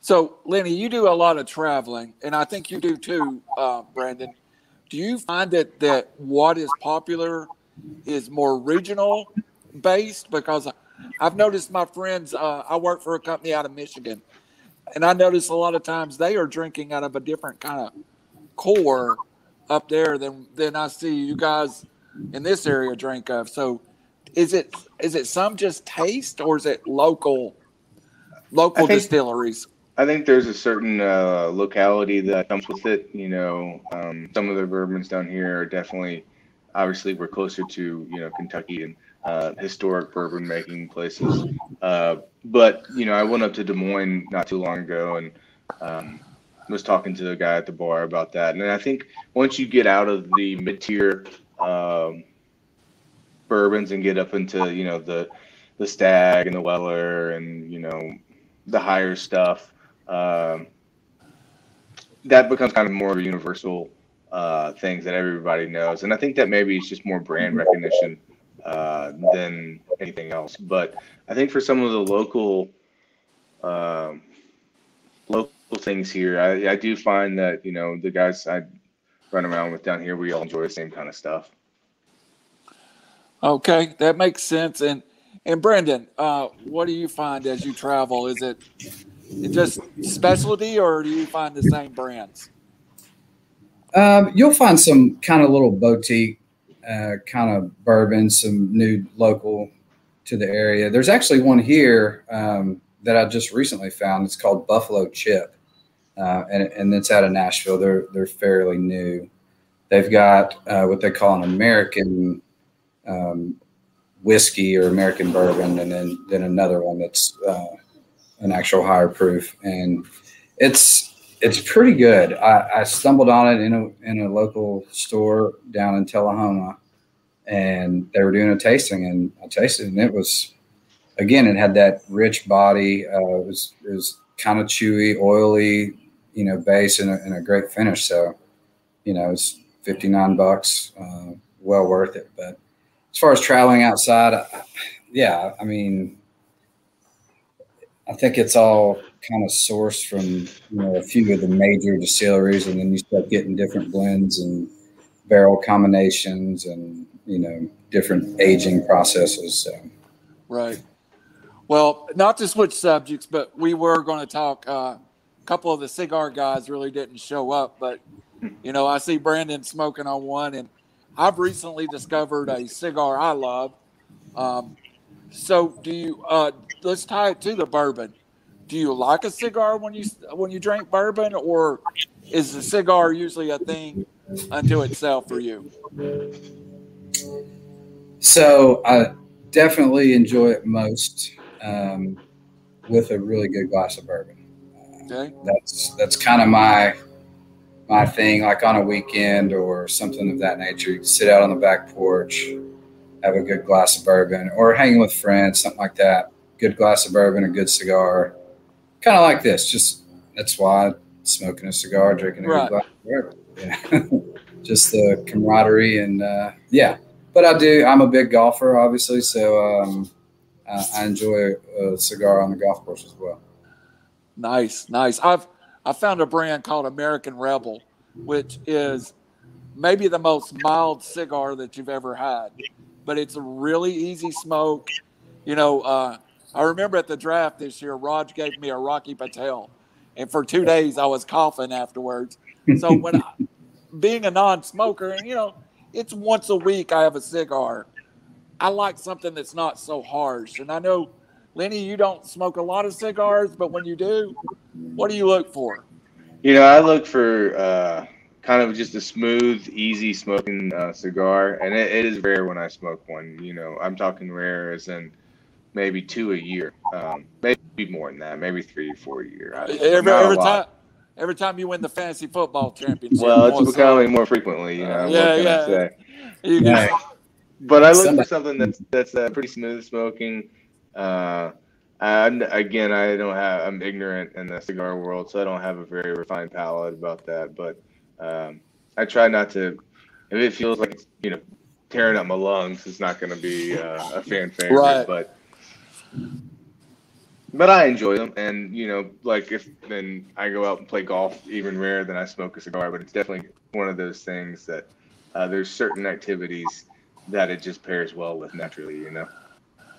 S1: So, Lenny, you do a lot of traveling, and I think you do too, uh, Brandon. Do you find that that what is popular is more regional based? Because I've noticed my friends. Uh, I work for a company out of Michigan, and I notice a lot of times they are drinking out of a different kind of core up there than than I see you guys in this area drink of. So, is it is it some just taste, or is it local local think, distilleries?
S2: I think there's a certain uh, locality that comes with it. You know, um, some of the bourbons down here are definitely, obviously, we're closer to you know Kentucky and uh, historic bourbon making places. Uh, but you know, I went up to Des Moines not too long ago and um, was talking to the guy at the bar about that. And I think once you get out of the mid tier um, bourbons and get up into you know the the Stagg and the Weller and you know the higher stuff um, that becomes kind of more of a universal uh, things that everybody knows. And I think that maybe it's just more brand recognition uh, than anything else. But I think for some of the local local things here, I, I do find that you know the guys I run around with down here, we all enjoy the same kind of stuff.
S1: Okay, that makes sense. And and Brendan, uh, what do you find as you travel? Is it just specialty, or do you find the same brands?
S3: Um, you'll find some kind of little boutique, uh, kind of bourbon, some new local to the area. There's actually one here um, that I just recently found. It's called Buffalo Chip, uh, and and it's out of Nashville. They're they're fairly new. They've got uh, what they call an American um, whiskey or American bourbon, and then then another one that's uh, an actual higher proof, and it's it's pretty good. I, I, stumbled on it in a in a local store down in Tullahoma, and they were doing a tasting, and I tasted, it, and it was again, it had that rich body. Uh, it was it was kind of chewy, oily, you know, base and a, and a great finish. So, you know, it's fifty nine bucks, uh, well worth it. But as far as traveling outside, I, yeah, I mean, I think it's all kind of sourced from you know a few of the major distilleries, and then you start getting different blends and barrel combinations, and you know different aging processes. So.
S1: Right. Well, not to switch subjects, but we were going to talk. Uh, couple of the cigar guys really didn't show up, but you know I see Brandon smoking on one, and I've recently discovered a cigar I love. Um, so, do you? Uh, let's tie it to the bourbon. Do you like a cigar when you when you drink bourbon, or is the cigar usually a thing unto itself for you?
S3: So I definitely enjoy it most um, with a really good glass of bourbon. Okay. That's that's kind of my my thing. Like on a weekend or something of that nature, you sit out on the back porch, have a good glass of bourbon, or hanging with friends, something like that. Good glass of bourbon, a good cigar, kind of like this. Just that's why smoking a cigar, drinking a right. good glass of bourbon. Yeah. <laughs> Just the camaraderie and uh, yeah. But I do. I'm a big golfer, obviously, so um, I, I enjoy a cigar on the golf course as well.
S1: Nice, nice. I've I found a brand called American Rebel, which is maybe the most mild cigar that you've ever had, but it's a really easy smoke. You know, uh, I remember at the draft this year, Raj gave me a Rocky Patel, and for two days I was coughing afterwards. So when I, being a non-smoker, and you know, it's once a week I have a cigar. I like something that's not so harsh, and I know Lenny, you don't smoke a lot of cigars, but when you do, what do you look for?
S2: You know, I look for uh, kind of just a smooth, easy smoking uh, cigar, and it, it is rare when I smoke one. You know, I'm talking rare as in maybe two a year, um, maybe more than that, maybe three or four a year.
S1: I, every every time. Every time you win the fantasy football championship.
S2: Well, it's becoming more frequently, you know. yeah, yeah. yeah. But I look for something that's that's uh, pretty smooth smoking. Uh, and again, I don't have. I'm ignorant in the cigar world, so I don't have a very refined palate about that. But um, I try not to. If it feels like it's you know tearing up my lungs, it's not going to be uh, a fan favorite. Right. But but I enjoy them, and you know, like if then I go out and play golf, even rarer than I smoke a cigar. But it's definitely one of those things that uh, there's certain activities that it just pairs well with naturally, you know.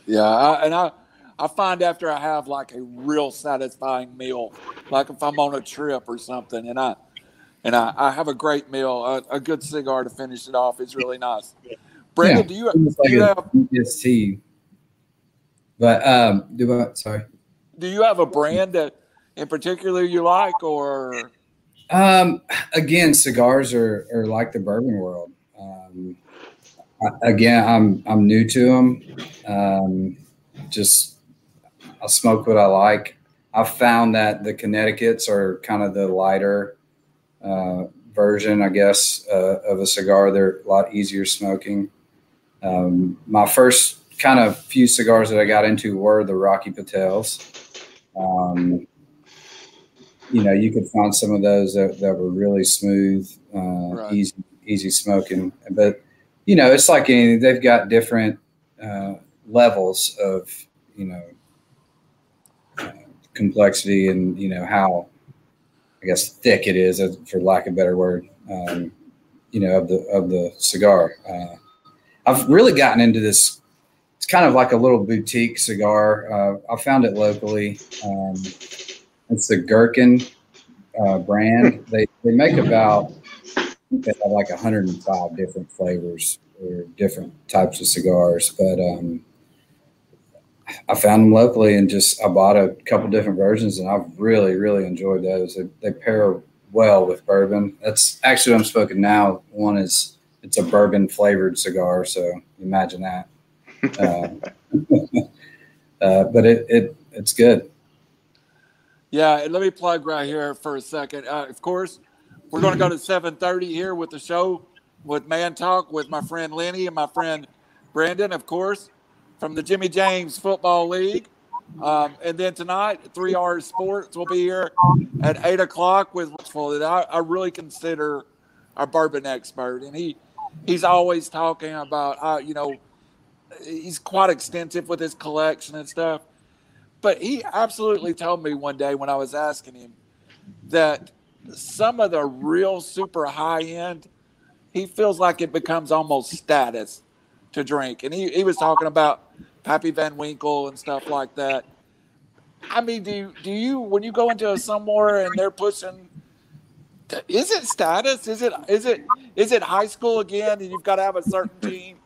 S1: Yeah, I, and I I find after I have like a real satisfying meal, like if I'm on a trip or something, and I and I, I have a great meal, a, a, good cigar to finish it off is really nice. Brandon, yeah, do you, do like you have?
S3: But um, do I? Sorry.
S1: Do you have a brand that in particular you like, or?
S3: Um, again, cigars are, are like the bourbon world. Um, again, I'm I'm new to them. Um, just I smoke what I like. I've found that the Connecticut's are kind of the lighter uh, version, I guess, uh, of a cigar. They're a lot easier smoking. Um, my first kind of few cigars that I got into were the Rocky Patels. Um, you know, you could find some of those that, that were really smooth, uh, right. easy, easy smoking. But you know, it's like. They've got different uh, levels of you know uh, complexity and you know how I guess thick it is, for lack of a better word. Um, you know, of the of the cigar. Uh, I've really gotten into this. It's kind of like a little boutique cigar. Uh, I found it locally. Um, it's the Gurkha uh, brand. They they make about they have like 105 different flavors or different types of cigars. But um, I found them locally and just I bought a couple different versions and I've really really enjoyed those. They, they pair well with bourbon. That's actually what I'm smoking now. One is it's a bourbon flavored cigar, so imagine that. <laughs> Uh, <laughs> uh, but it, it it's good.
S1: Yeah, let me plug right here for a second. Uh, of course, we're going to go to 7:30 here with the show with Man Talk with my friend Lenny and my friend Brandon, of course, from the Jimmy James Football League. Um, and then tonight, three hours sports will be here at eight o'clock with that I, I really consider a bourbon expert, and he he's always talking about uh, you know he's quite extensive with his collection and stuff. But he absolutely told me one day when I was asking him that some of the real super high end, he feels like it becomes almost status to drink. And he, he was talking about Pappy Van Winkle and stuff like that. I mean, do you, do you when you go into a somewhere and they're pushing is it status? Is it is it is it high school again and you've got to have a certain team?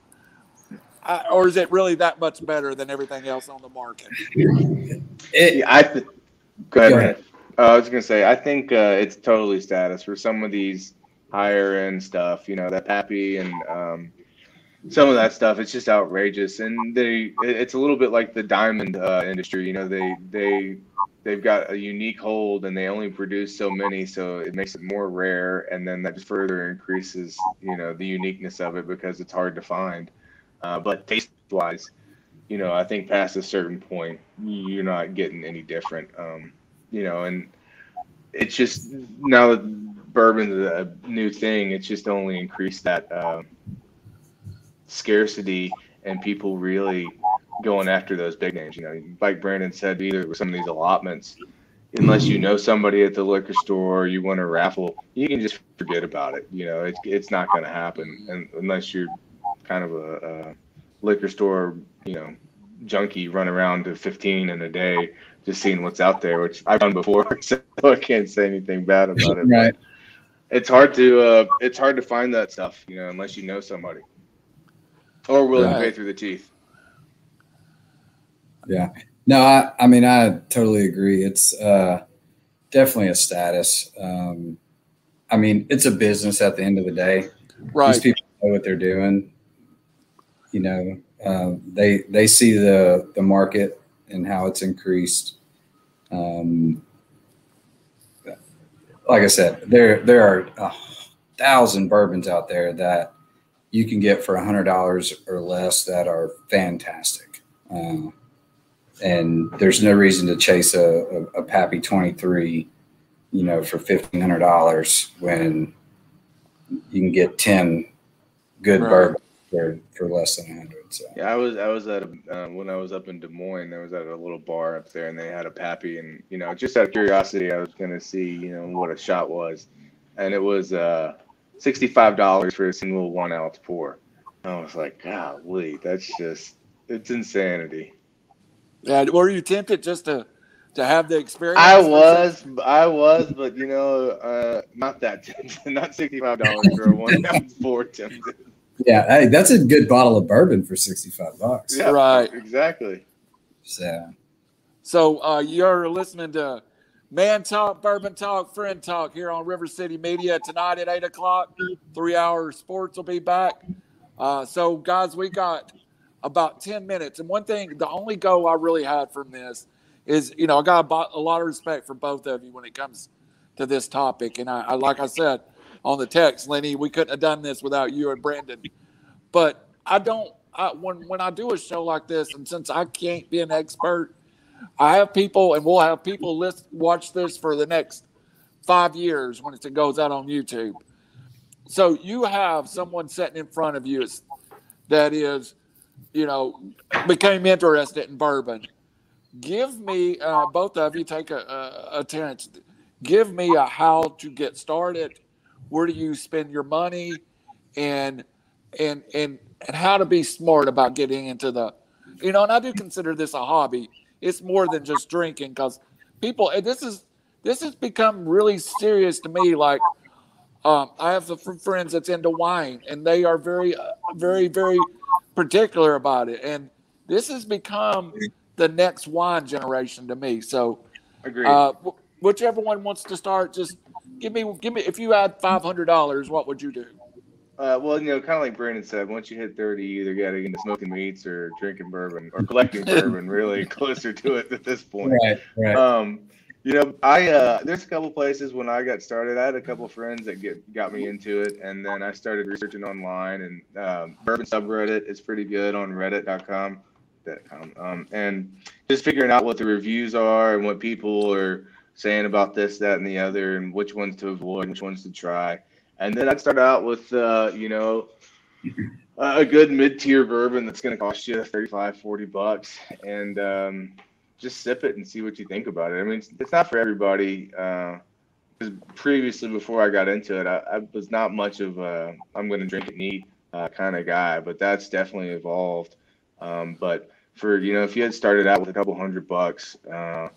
S1: Uh, or is it really that much better than everything else on the market?
S2: It, I th- go ahead. Go ahead. I was gonna say I think uh, it's totally status for some of these higher end stuff. You know that Pappy and um, some of that stuff. It's just outrageous, and they it's a little bit like the diamond uh, industry. You know they they they've got a unique hold and they only produce so many so it makes it more rare and then that just further increases you know the uniqueness of it because it's hard to find uh, but taste wise, you know, I think past a certain point, you're not getting any different. Um, you know, and it's just now that bourbon's a new thing, it's just only increased that uh, scarcity and people really going after those big names. You know, like Brandon said, either with some of these allotments, unless you know somebody at the liquor store, you want to raffle, you can just forget about it. You know, it's it's not going to happen, and unless you're kind of a, a liquor store, you know, junkie run around to 15 in a day just seeing what's out there, which I've done before, <laughs> so I can't say anything bad about it.
S3: right.
S2: It's hard to uh, it's hard to find that stuff, you know, unless you know somebody or willing right. to pay through the teeth.
S3: Yeah. No, I, I mean, I totally agree. It's uh, definitely a status. Um, I mean, it's a business at the end of the day.
S1: Right. These
S3: people know what they're doing you know, uh, they they see the the market and how it's increased. Um, like I said, there there are a thousand bourbons out there that you can get for a hundred dollars or less that are fantastic. Uh, and there's no reason to chase a, a, a Pappy 23, you know, for fifteen hundred dollars when you can get ten good right. bourbon for for less than a hundred. So
S2: yeah, I was I was at a, uh, when I was up in Des Moines. I was at a little bar up there, and they had a pappy, and you know, just out of curiosity, I was gonna see you know what a shot was, and it was uh, sixty five dollars for a single one ounce pour. I was like, golly, that's just it's insanity.
S1: Yeah, were you tempted just to to have the experience?
S2: I was, I was, but you know, uh, not that tempted. <laughs> Not sixty five dollars for a one ounce pour tempted.
S3: Yeah, hey, that's a good bottle of bourbon for sixty-five bucks.
S1: Yeah, right.
S2: Exactly.
S3: So,
S1: so uh, you're listening to Man Talk, Bourbon Talk, Friend Talk here on River City Media tonight at eight o'clock. Three hour sports will be back. Uh, so, guys, we got about ten minutes, and one thing, the only go I really had from this is, you know, I got a lot of respect for both of you when it comes to this topic, and I, I like I said on the text, Lenny. We couldn't have done this without you and Brandon. But I don't. I, when when I do a show like this, and since I can't be an expert, I have people, and we'll have people list, watch this for the next five years when it goes out on YouTube. So you have someone sitting in front of you that is, you know, became interested in bourbon. Give me, uh, both of you, take a, a, a chance. Give me a how to get started where do you spend your money and and and and how to be smart about getting into the you know and i do consider this a hobby it's more than just drinking because people this is this has become really serious to me like um, i have some friends that's into wine and they are very very very particular about it and this has become the next wine generation to me. So,
S2: Agreed.
S1: uh, wh- whichever one wants to start, just give me give me. If you had five hundred dollars, what would you do?
S2: Uh, well, you know, kind of like Brandon said, once you hit 30, you either got into smoking meats or drinking bourbon or collecting <laughs> bourbon, really <laughs> closer to it at this point.
S3: Right, right.
S2: Um, you know, I uh, there's a couple places when I got started. I had a couple friends that get got me into it, and then I started researching online. And um, bourbon subreddit is pretty good on Reddit.com. That um, um, and just figuring out what the reviews are and what people are saying about this, that, and the other, and which ones to avoid, which ones to try. And then I'd start out with, uh, you know, a good mid-tier bourbon that's going to cost you 35, 40 bucks, and um, just sip it and see what you think about it. I mean, it's, it's not for everybody. Because previously, before I got into it, I, I was not much of a I'm going to drink it neat uh, kind of guy, but that's definitely evolved. Um, but for you know, if you had started out with a couple hundred bucks, uh,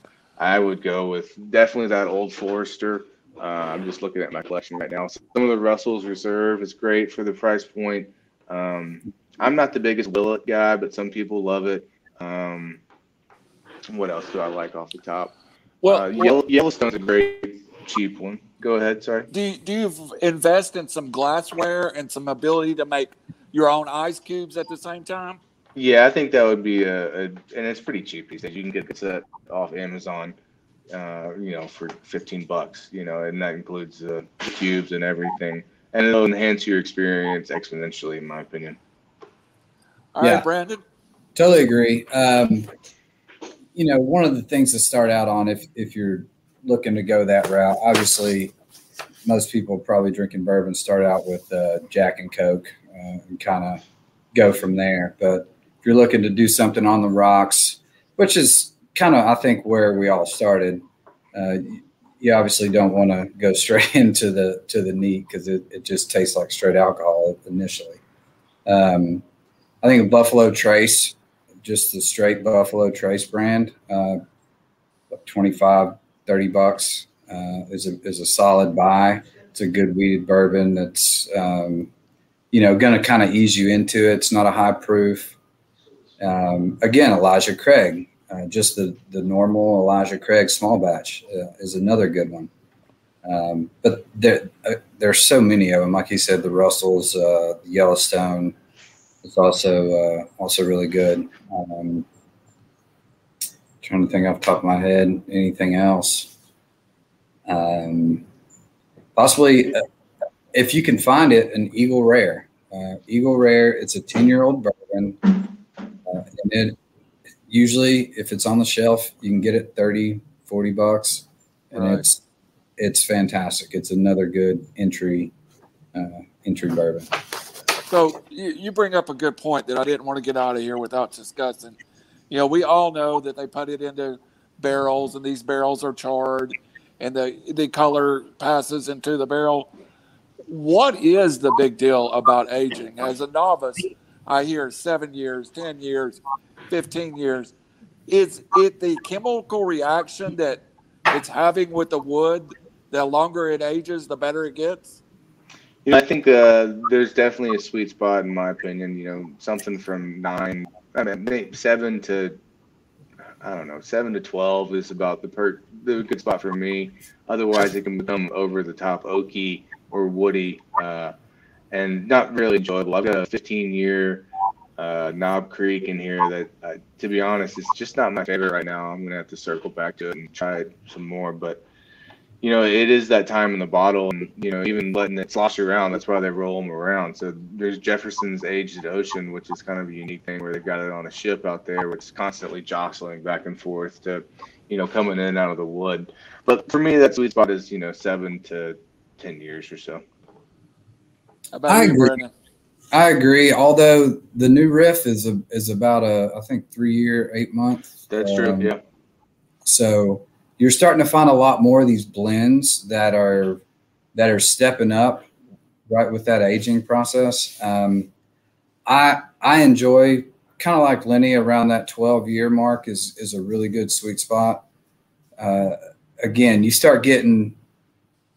S2: I would go with definitely that Old Forester. Uh, I'm just looking at my collection right now. Some of the Russell's Reserve is great for the price point. Um, I'm not the biggest Willet guy, but some people love it. Um, what else do I like off the top?
S1: Well,
S2: uh, Yellow, Yellowstone's a great cheap one. Go ahead. Sorry.
S1: do you, do you invest in some glassware and some ability to make your own ice cubes at the same time?
S2: Yeah, I think that would be a, a and it's pretty cheap these days. You can get the set off Amazon, uh, you know, for 15 bucks, you know, and that includes uh, the cubes and everything. And it'll enhance your experience exponentially, in my opinion.
S1: All right,
S3: Yeah.
S1: Brandon.
S3: Totally agree. Um, you know, one of the things to start out on if if you're looking to go that route, obviously, most people probably drinking bourbon start out with uh, Jack and Coke uh, and kind of go from there. But if you're looking to do something on the rocks, which is kind of I think where we all started, uh, you obviously don't want to go <laughs> straight into the to the neat because it, it just tastes like straight alcohol initially. Um, I think a Buffalo Trace, just the straight Buffalo Trace brand, uh, 25, 30 bucks uh, is, a, is a solid buy. It's a good wheated bourbon that's, um, you know, going to kind of ease you into it. It's not a high proof. Um, again, Elijah Craig, uh, just the, the normal Elijah Craig small batch uh, is another good one. Um, but there, uh, there's so many of them. Like you said, the Russells, uh, Yellowstone, it's also uh, also really good. Um, trying to think off the top of my head, anything else? Um, possibly, uh, if you can find it, an Eagle Rare. Uh, Eagle Rare. It's a ten year old bourbon, uh, and it usually if it's on the shelf, you can get it 30, 40 bucks, and
S1: Right.
S3: it's it's fantastic. It's another good entry uh, entry bourbon.
S1: So you, you bring up a good point that I didn't want to get out of here without discussing. You know, we all know that they put it into barrels, and these barrels are charred, and the the color passes into the barrel. What is the big deal about aging? As a novice, I hear seven years, ten years, fifteen years. Is it the chemical reaction that it's having with the wood? The longer it ages, the better it gets.
S2: I think uh, there's definitely a sweet spot, in my opinion. You know, something from nine, I mean, seven to, I don't know, seven to twelve is about the per the good spot for me. Otherwise, it can become over the top oaky or woody, uh, and not really enjoyable. I've got a 15 year uh, Knob Creek in here that, uh, to be honest, it's just not my favorite right now. I'm gonna have to circle back to it and try it some more, but you know, it is that time in the bottle, and you know, even letting it slosh around. That's why they roll them around. So there's Jefferson's Aged Ocean, which is kind of a unique thing where they've got it on a ship out there, which is constantly jostling back and forth to, you know, coming in and out of the wood. But for me, that sweet spot is you know seven to ten years or so.
S1: How about
S3: I
S1: you,
S3: agree.
S1: Brendan?
S3: I agree. Although the New Riff is a, is about a I think three year eight month.
S2: That's true.
S3: Um,
S2: Yeah.
S3: So you're starting to find a lot more of these blends that are that are stepping up right with that aging process. Um, I I enjoy kind of like Lenny around that 12 year mark is is a really good sweet spot. Uh, again, you start getting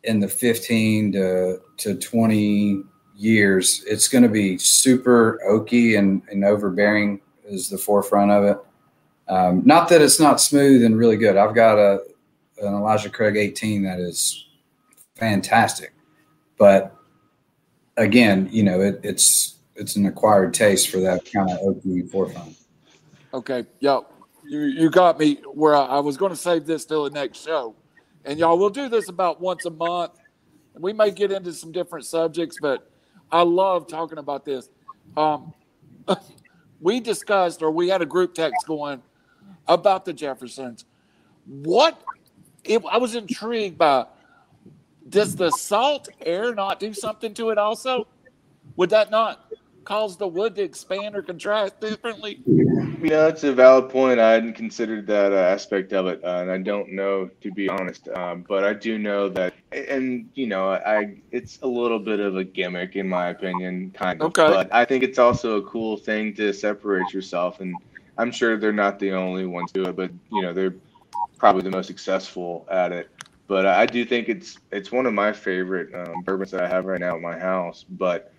S3: in the 15 to to 20 years, it's going to be super oaky and, and overbearing is the forefront of it. Um, not that it's not smooth and really good. I've got a an Elijah Craig 18 that is fantastic, but again, you know, it, it's it's an acquired taste for that kind of oaky forefront.
S1: Okay, yo, you you got me where I, I was going to save this till the next show, and y'all we'll do this about once a month. We may get into some different subjects, but I love talking about this. Um, <laughs> we discussed, or we had a group text going about the Jeffersons. What? It, I was intrigued by. Does the salt air not do something to it? Also, would that not cause the wood to expand or contract differently?
S2: You know, it's a valid point. I hadn't considered that uh, aspect of it, uh, and I don't know to be honest. Um, but I do know that, and you know, I it's a little bit of a gimmick in my opinion, kind of.
S1: Okay.
S2: But I think it's also a cool thing to separate yourself, and I'm sure they're not the only ones do it, but you know, they're probably the most successful at it. But I do think it's it's one of my favorite um, bourbons that I have right now at my house. But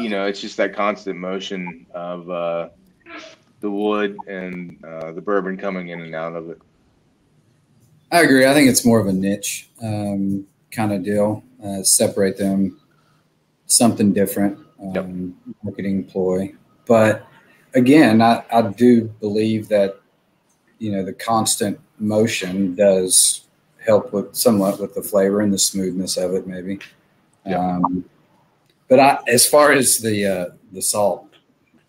S2: you know, it's just that constant motion of uh, the wood and uh, the bourbon coming in and out of it.
S3: I agree. I think it's more of a niche um, kind of deal. Uh, separate them, something different, um, yep. marketing ploy. But again, I, I do believe that you know the constant motion does help with somewhat with the flavor and the smoothness of it, maybe. Yep. Um, but I, as far as the uh, the salt,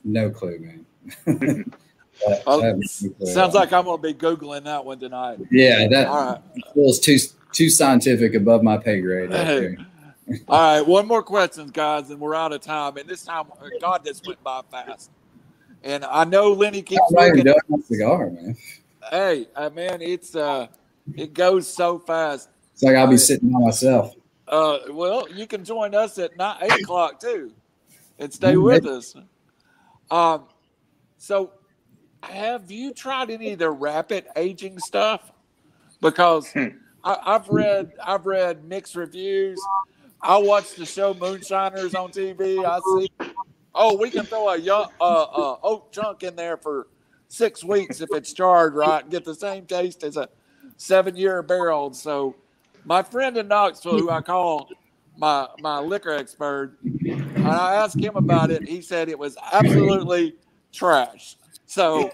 S3: no clue, man. <laughs>
S1: that, sounds like I'm gonna be googling that one tonight.
S3: Yeah, that All right. feels too too scientific, above my pay grade. Hey. <laughs>
S1: All right, one more question, guys, and we're out of time. And this time, God, this went by fast. And I know Lenny keeps looking.
S3: Cigar, man.
S1: Hey, uh, man, it's uh, it goes so fast.
S3: It's like I'll be sitting by myself.
S1: Uh, well, you can join us at nine, eight <coughs> o'clock too, and stay with us. Um, so have you tried any of the rapid aging stuff? Because hmm. I, have read I've read mixed reviews. I watch the show Moonshiners on TV. I see, oh, we can throw a young, uh, uh, oak chunk in there for six weeks if it's charred right and get the same taste as a seven year barrel. So my friend in Knoxville, who I <laughs> call my my liquor expert, and I asked him about it. He said it was absolutely trash. So,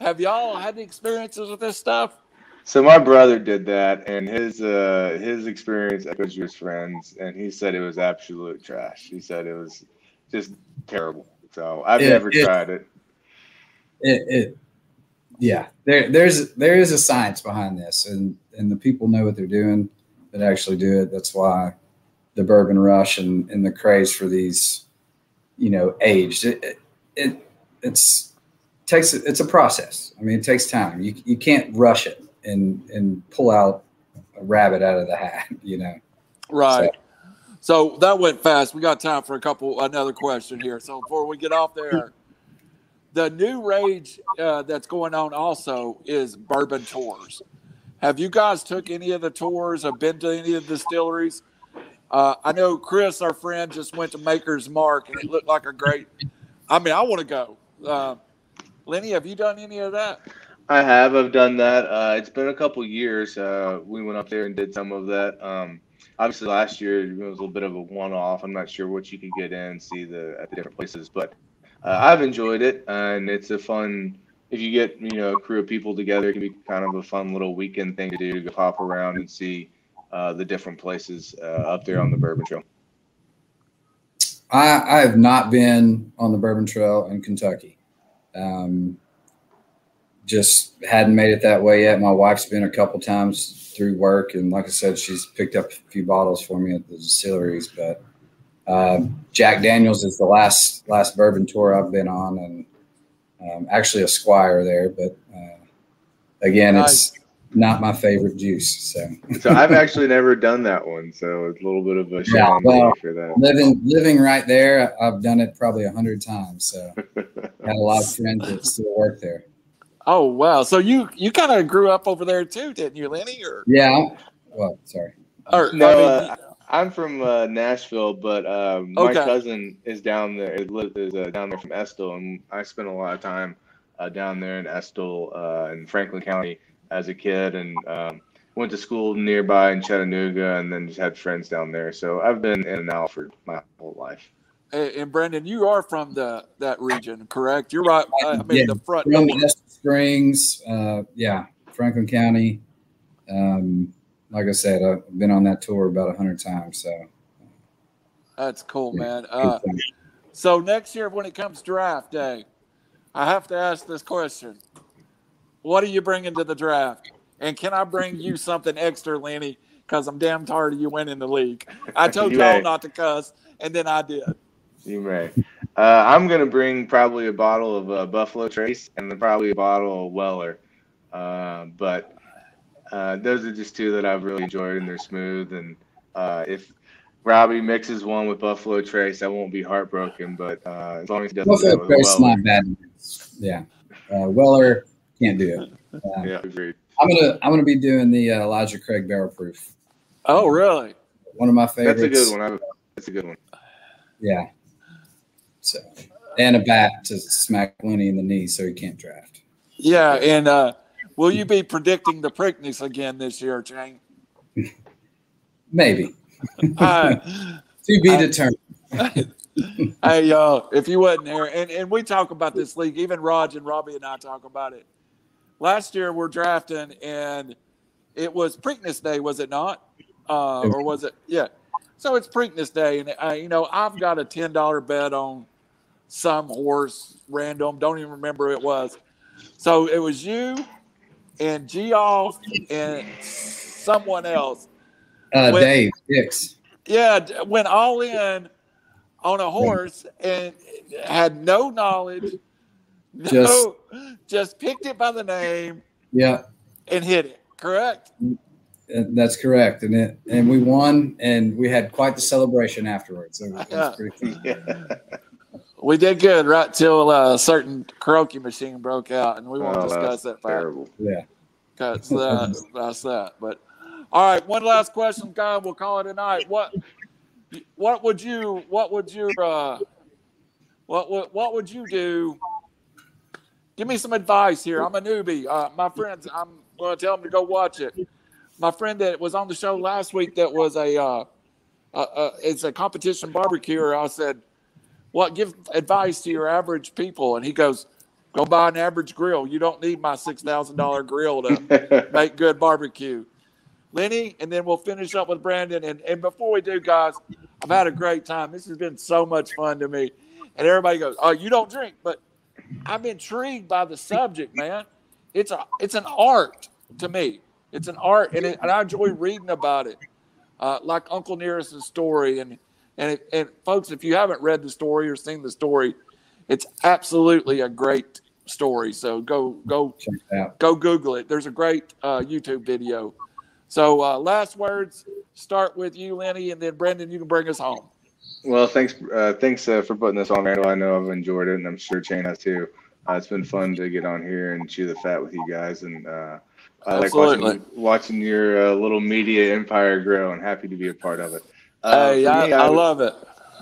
S1: have y'all had the experiences with this stuff?
S2: So my brother did that, and his uh, his experience echoes his friends, and he said it was absolute trash. He said it was just terrible. So I've it, never it, tried it.
S3: It, it yeah, there there's there is a science behind this, and and the people know what they're doing that actually do it. That's why the bourbon rush and, and the craze for these, you know, aged. It, it it's takes it's a process. I mean, it takes time. You you can't rush it and and pull out a rabbit out of the hat. <laughs> You know,
S1: right. So, so that went fast. We got time for a couple another question here. So before we get off there. The new rage uh, that's going on also is bourbon tours. Have you guys took any of the tours or been to any of the distilleries? Uh, I know Chris, our friend, just went to Maker's Mark and it looked like a great. I mean, I want to go. Uh, Lenny, have you done any of that?
S2: I have. I've done that. Uh, it's been a couple years. Uh, we went up there and did some of that. Um, obviously, last year it was a little bit of a one-off. I'm not sure what you could get in and see the at the different places, but uh, I've enjoyed it, and it's a fun if you get you know a crew of people together, it can be kind of a fun little weekend thing to do to go around and see uh, the different places uh, up there on the Bourbon Trail.
S3: I, I have not been on the Bourbon Trail in Kentucky. Um, just hadn't made it that way yet. My wife's been a couple times through work, and like I said, she's picked up a few bottles for me at the distilleries. But uh, Jack Daniels is the last last bourbon tour I've been on, and um, actually a Squire there, but uh, again, it's not my favorite juice. So,
S2: so I've actually never done that one, so it's a little bit of a shame yeah, well, for that.
S3: Living living right there, I've done it probably a hundred times. So, <laughs> had a lot of friends that still work there.
S1: Oh wow! So you you kind of grew up over there too, didn't you, Lenny? Or
S3: yeah. Well, sorry.
S2: Or, no, I mean, uh, I'm from uh, Nashville, but um, okay. my cousin is down there. Is, is uh, down there from Estill, and I spent a lot of time uh, down there in Estill uh, in Franklin County as a kid, and um, went to school nearby in Chattanooga, and then just had friends down there. So I've been in and out for my whole life.
S1: And Brendan, you are from the that region, correct? You're right. I mean,
S3: Yeah,
S1: the front.
S3: From Springs, uh, yeah, Franklin County. Um, like I said, I've been on that tour about a hundred times. So,
S1: That's cool,
S3: Yeah,
S1: man. Uh, so next year, when it comes draft day, I have to ask this question: What are you bringing to the draft? And can I bring you <laughs> something extra, Lenny? Because I'm damn tired of you winning the league. I <laughs> told
S2: You
S1: y'all not to cuss, and then I did.
S2: You may. Uh, I'm gonna bring probably a bottle of uh, Buffalo Trace and then probably a bottle of Weller. Uh, but uh, those are just two that I've really enjoyed, and they're smooth. And uh, if Robbie mixes one with Buffalo Trace, I won't be heartbroken. But uh, as long as he doesn't
S3: Buffalo
S2: that with a
S3: Trace is
S2: Weller,
S3: not bad. Yeah, uh, Weller can't do it. Uh, <laughs>
S2: yeah, agreed.
S3: I'm gonna I'm gonna be doing the uh, Elijah Craig Barrel Proof.
S1: Oh, really?
S3: One of my favorites.
S2: That's a good one. I, that's a good one.
S3: Yeah. So, and a bat to smack Lenny in the knee so he can't draft.
S1: Yeah. And uh, will you be predicting the Preakness again this year, Jane? <laughs>
S3: Maybe <laughs>
S1: Uh, <laughs>
S3: to be
S1: I-
S3: determined.
S1: hey, y'all, uh, if you wasn't here, and, and we talk about this league, even Raj and Robbie and I talk about it. Last year we're drafting, and it was Preakness Day, was it not? Uh, or was it? Yeah. So it's Preakness Day, and uh, you know I've got a ten dollar bet on some horse, random. Don't even remember who it was. So it was you and Geoff and someone else.
S3: Uh,
S1: When-
S3: Dave Dix.
S1: Yeah, went all in on a horse and had no knowledge. <laughs> No,
S3: Just-
S1: just picked it by the name
S3: Yeah,
S1: and hit it. Correct.
S3: uh, that's correct. And it and we won, and we had quite the celebration afterwards. So it was
S1: Yeah. <laughs>
S3: pretty fun.
S2: yeah.
S1: We did good right till uh, a certain karaoke machine broke out, and we won't
S2: Oh,
S1: discuss that part.
S2: terrible.
S3: Yeah.
S1: That's that. That's that. But all right, one last question, guy. We'll call it a night. What what would you what would your uh what would what would you do? Give me some advice here. I'm a newbie. Uh, my friends, I'm going to tell them to go watch it. My friend that was on the show last week, that was a uh, uh, uh, it's a competition barbecuer. I said, "What give advice to your average people?" And he goes, "Go buy an average grill. You don't need my six thousand dollar grill to <laughs> make good barbecue. Lenny, and then we'll finish up with Brandon. And, and before we do, guys, I've had a great time. This has been so much fun to me. And everybody goes, Oh, you don't drink, but I'm intrigued by the subject, man. It's a it's an art to me. It's an art, and, it, and I enjoy reading about it, uh, like Uncle Nearest's story. And and and folks, if you haven't read the story or seen the story, it's absolutely a great story. So go go
S3: Check it out.
S1: go Google it. There's a great uh, YouTube video. So, uh, last words. Start with you, Lenny, and then Brendan. You can bring us home.
S2: Well, thanks, uh, thanks uh, for putting this on, Randall. I know I've enjoyed it, and I'm sure Shane has too. Uh, it's been fun to get on here and chew the fat with you guys, and uh, I like watching, watching your uh, little media empire grow, and happy to be a part of it. Uh,
S1: hey,
S2: for
S1: I,
S2: me,
S1: I
S2: would-
S1: love it.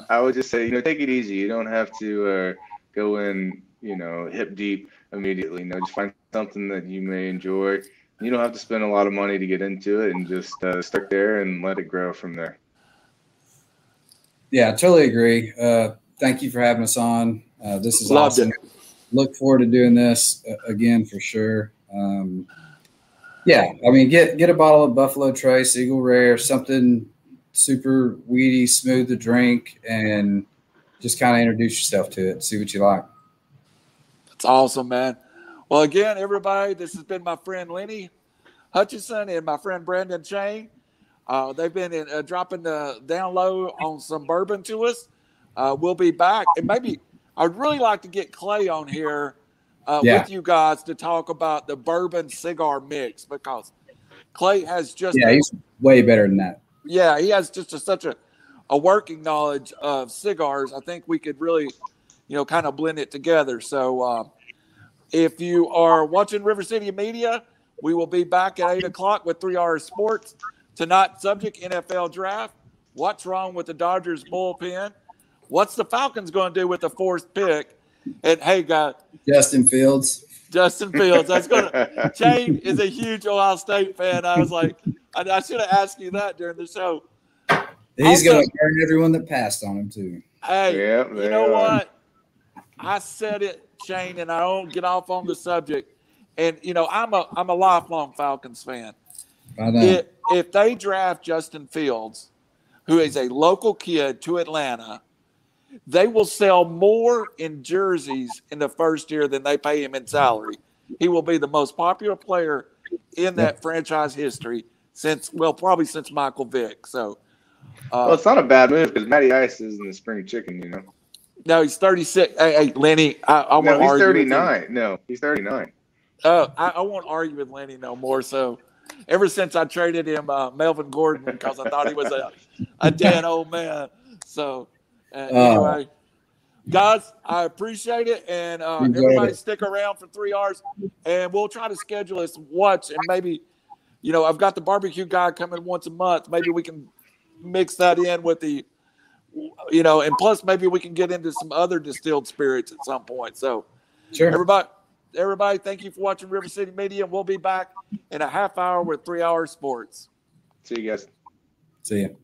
S2: I would just say, you know, take it easy. You don't have to uh, go in, you know, hip deep immediately. You know, just find something that you may enjoy. You don't have to spend a lot of money to get into it, and just uh, start there and let it grow from there.
S3: Yeah, I totally agree. Uh, thank you for having us on. Uh, this is
S1: Loved
S3: awesome. Look forward to doing this uh, again for sure. Um, yeah, I mean, get get a bottle of Buffalo Trace, Eagle Rare, something super weedy, smooth to drink, and just kind of introduce yourself to it. See what you like.
S1: It's awesome, man. Well, again, everybody, this has been my friend Lenny Hutchison and my friend Brandon Shane. Uh, they've been in, uh, dropping the down low on some bourbon to us. Uh, we'll be back, and maybe I'd really like to get Clay on here uh,
S3: Yeah.
S1: with you guys to talk about the bourbon cigar mix because Clay has just
S3: Yeah, he's way better than that.
S1: Yeah, he has just a, such a, a working knowledge of cigars. I think we could really, you know, kind of blend it together. So, um, if you are watching River City Media, we will be back at eight o'clock with three hours sports tonight. Subject NFL draft. What's wrong with the Dodgers bullpen? What's the Falcons going to do with the fourth pick? And hey, guys,
S3: Justin Fields.
S1: Justin Fields. That's gonna. <laughs> Shane is a huge Ohio State fan. I was like, I, I should have asked you that during the show.
S3: He's also, gonna burn everyone that passed on him too.
S1: Hey, yeah, you know are. what? I said it, Shane, and I don't get off on the subject. And you know, I'm a I'm a lifelong Falcons fan. If, if they draft Justin Fields, who is a local kid to Atlanta, they will sell more in jerseys in the first year than they pay him in salary. He will be the most popular player in that franchise history since, well, probably since Michael Vick. So,
S2: uh, well, it's not a bad move because Matty Ice is in the spring chicken, you know.
S1: No, he's 36. Hey, hey Lenny, I, I no,
S2: he's 39. No, he's 39.
S1: Oh, I, I won't argue with Lenny no more. So, ever since I traded him uh, Melvin Gordon because I thought he was a, a dead old man. So, uh, anyway, guys, I appreciate it, and uh, everybody it. stick around for three hours, and we'll try to schedule this watch and maybe, you know, I've got the barbecue guy coming once a month. Maybe we can mix that in with the, you know, and plus maybe we can get into some other distilled spirits at some point. So, sure, everybody. Everybody, thank you for watching River City Media. We'll be back in a half hour with three hour sports.
S2: See you guys.
S3: See you.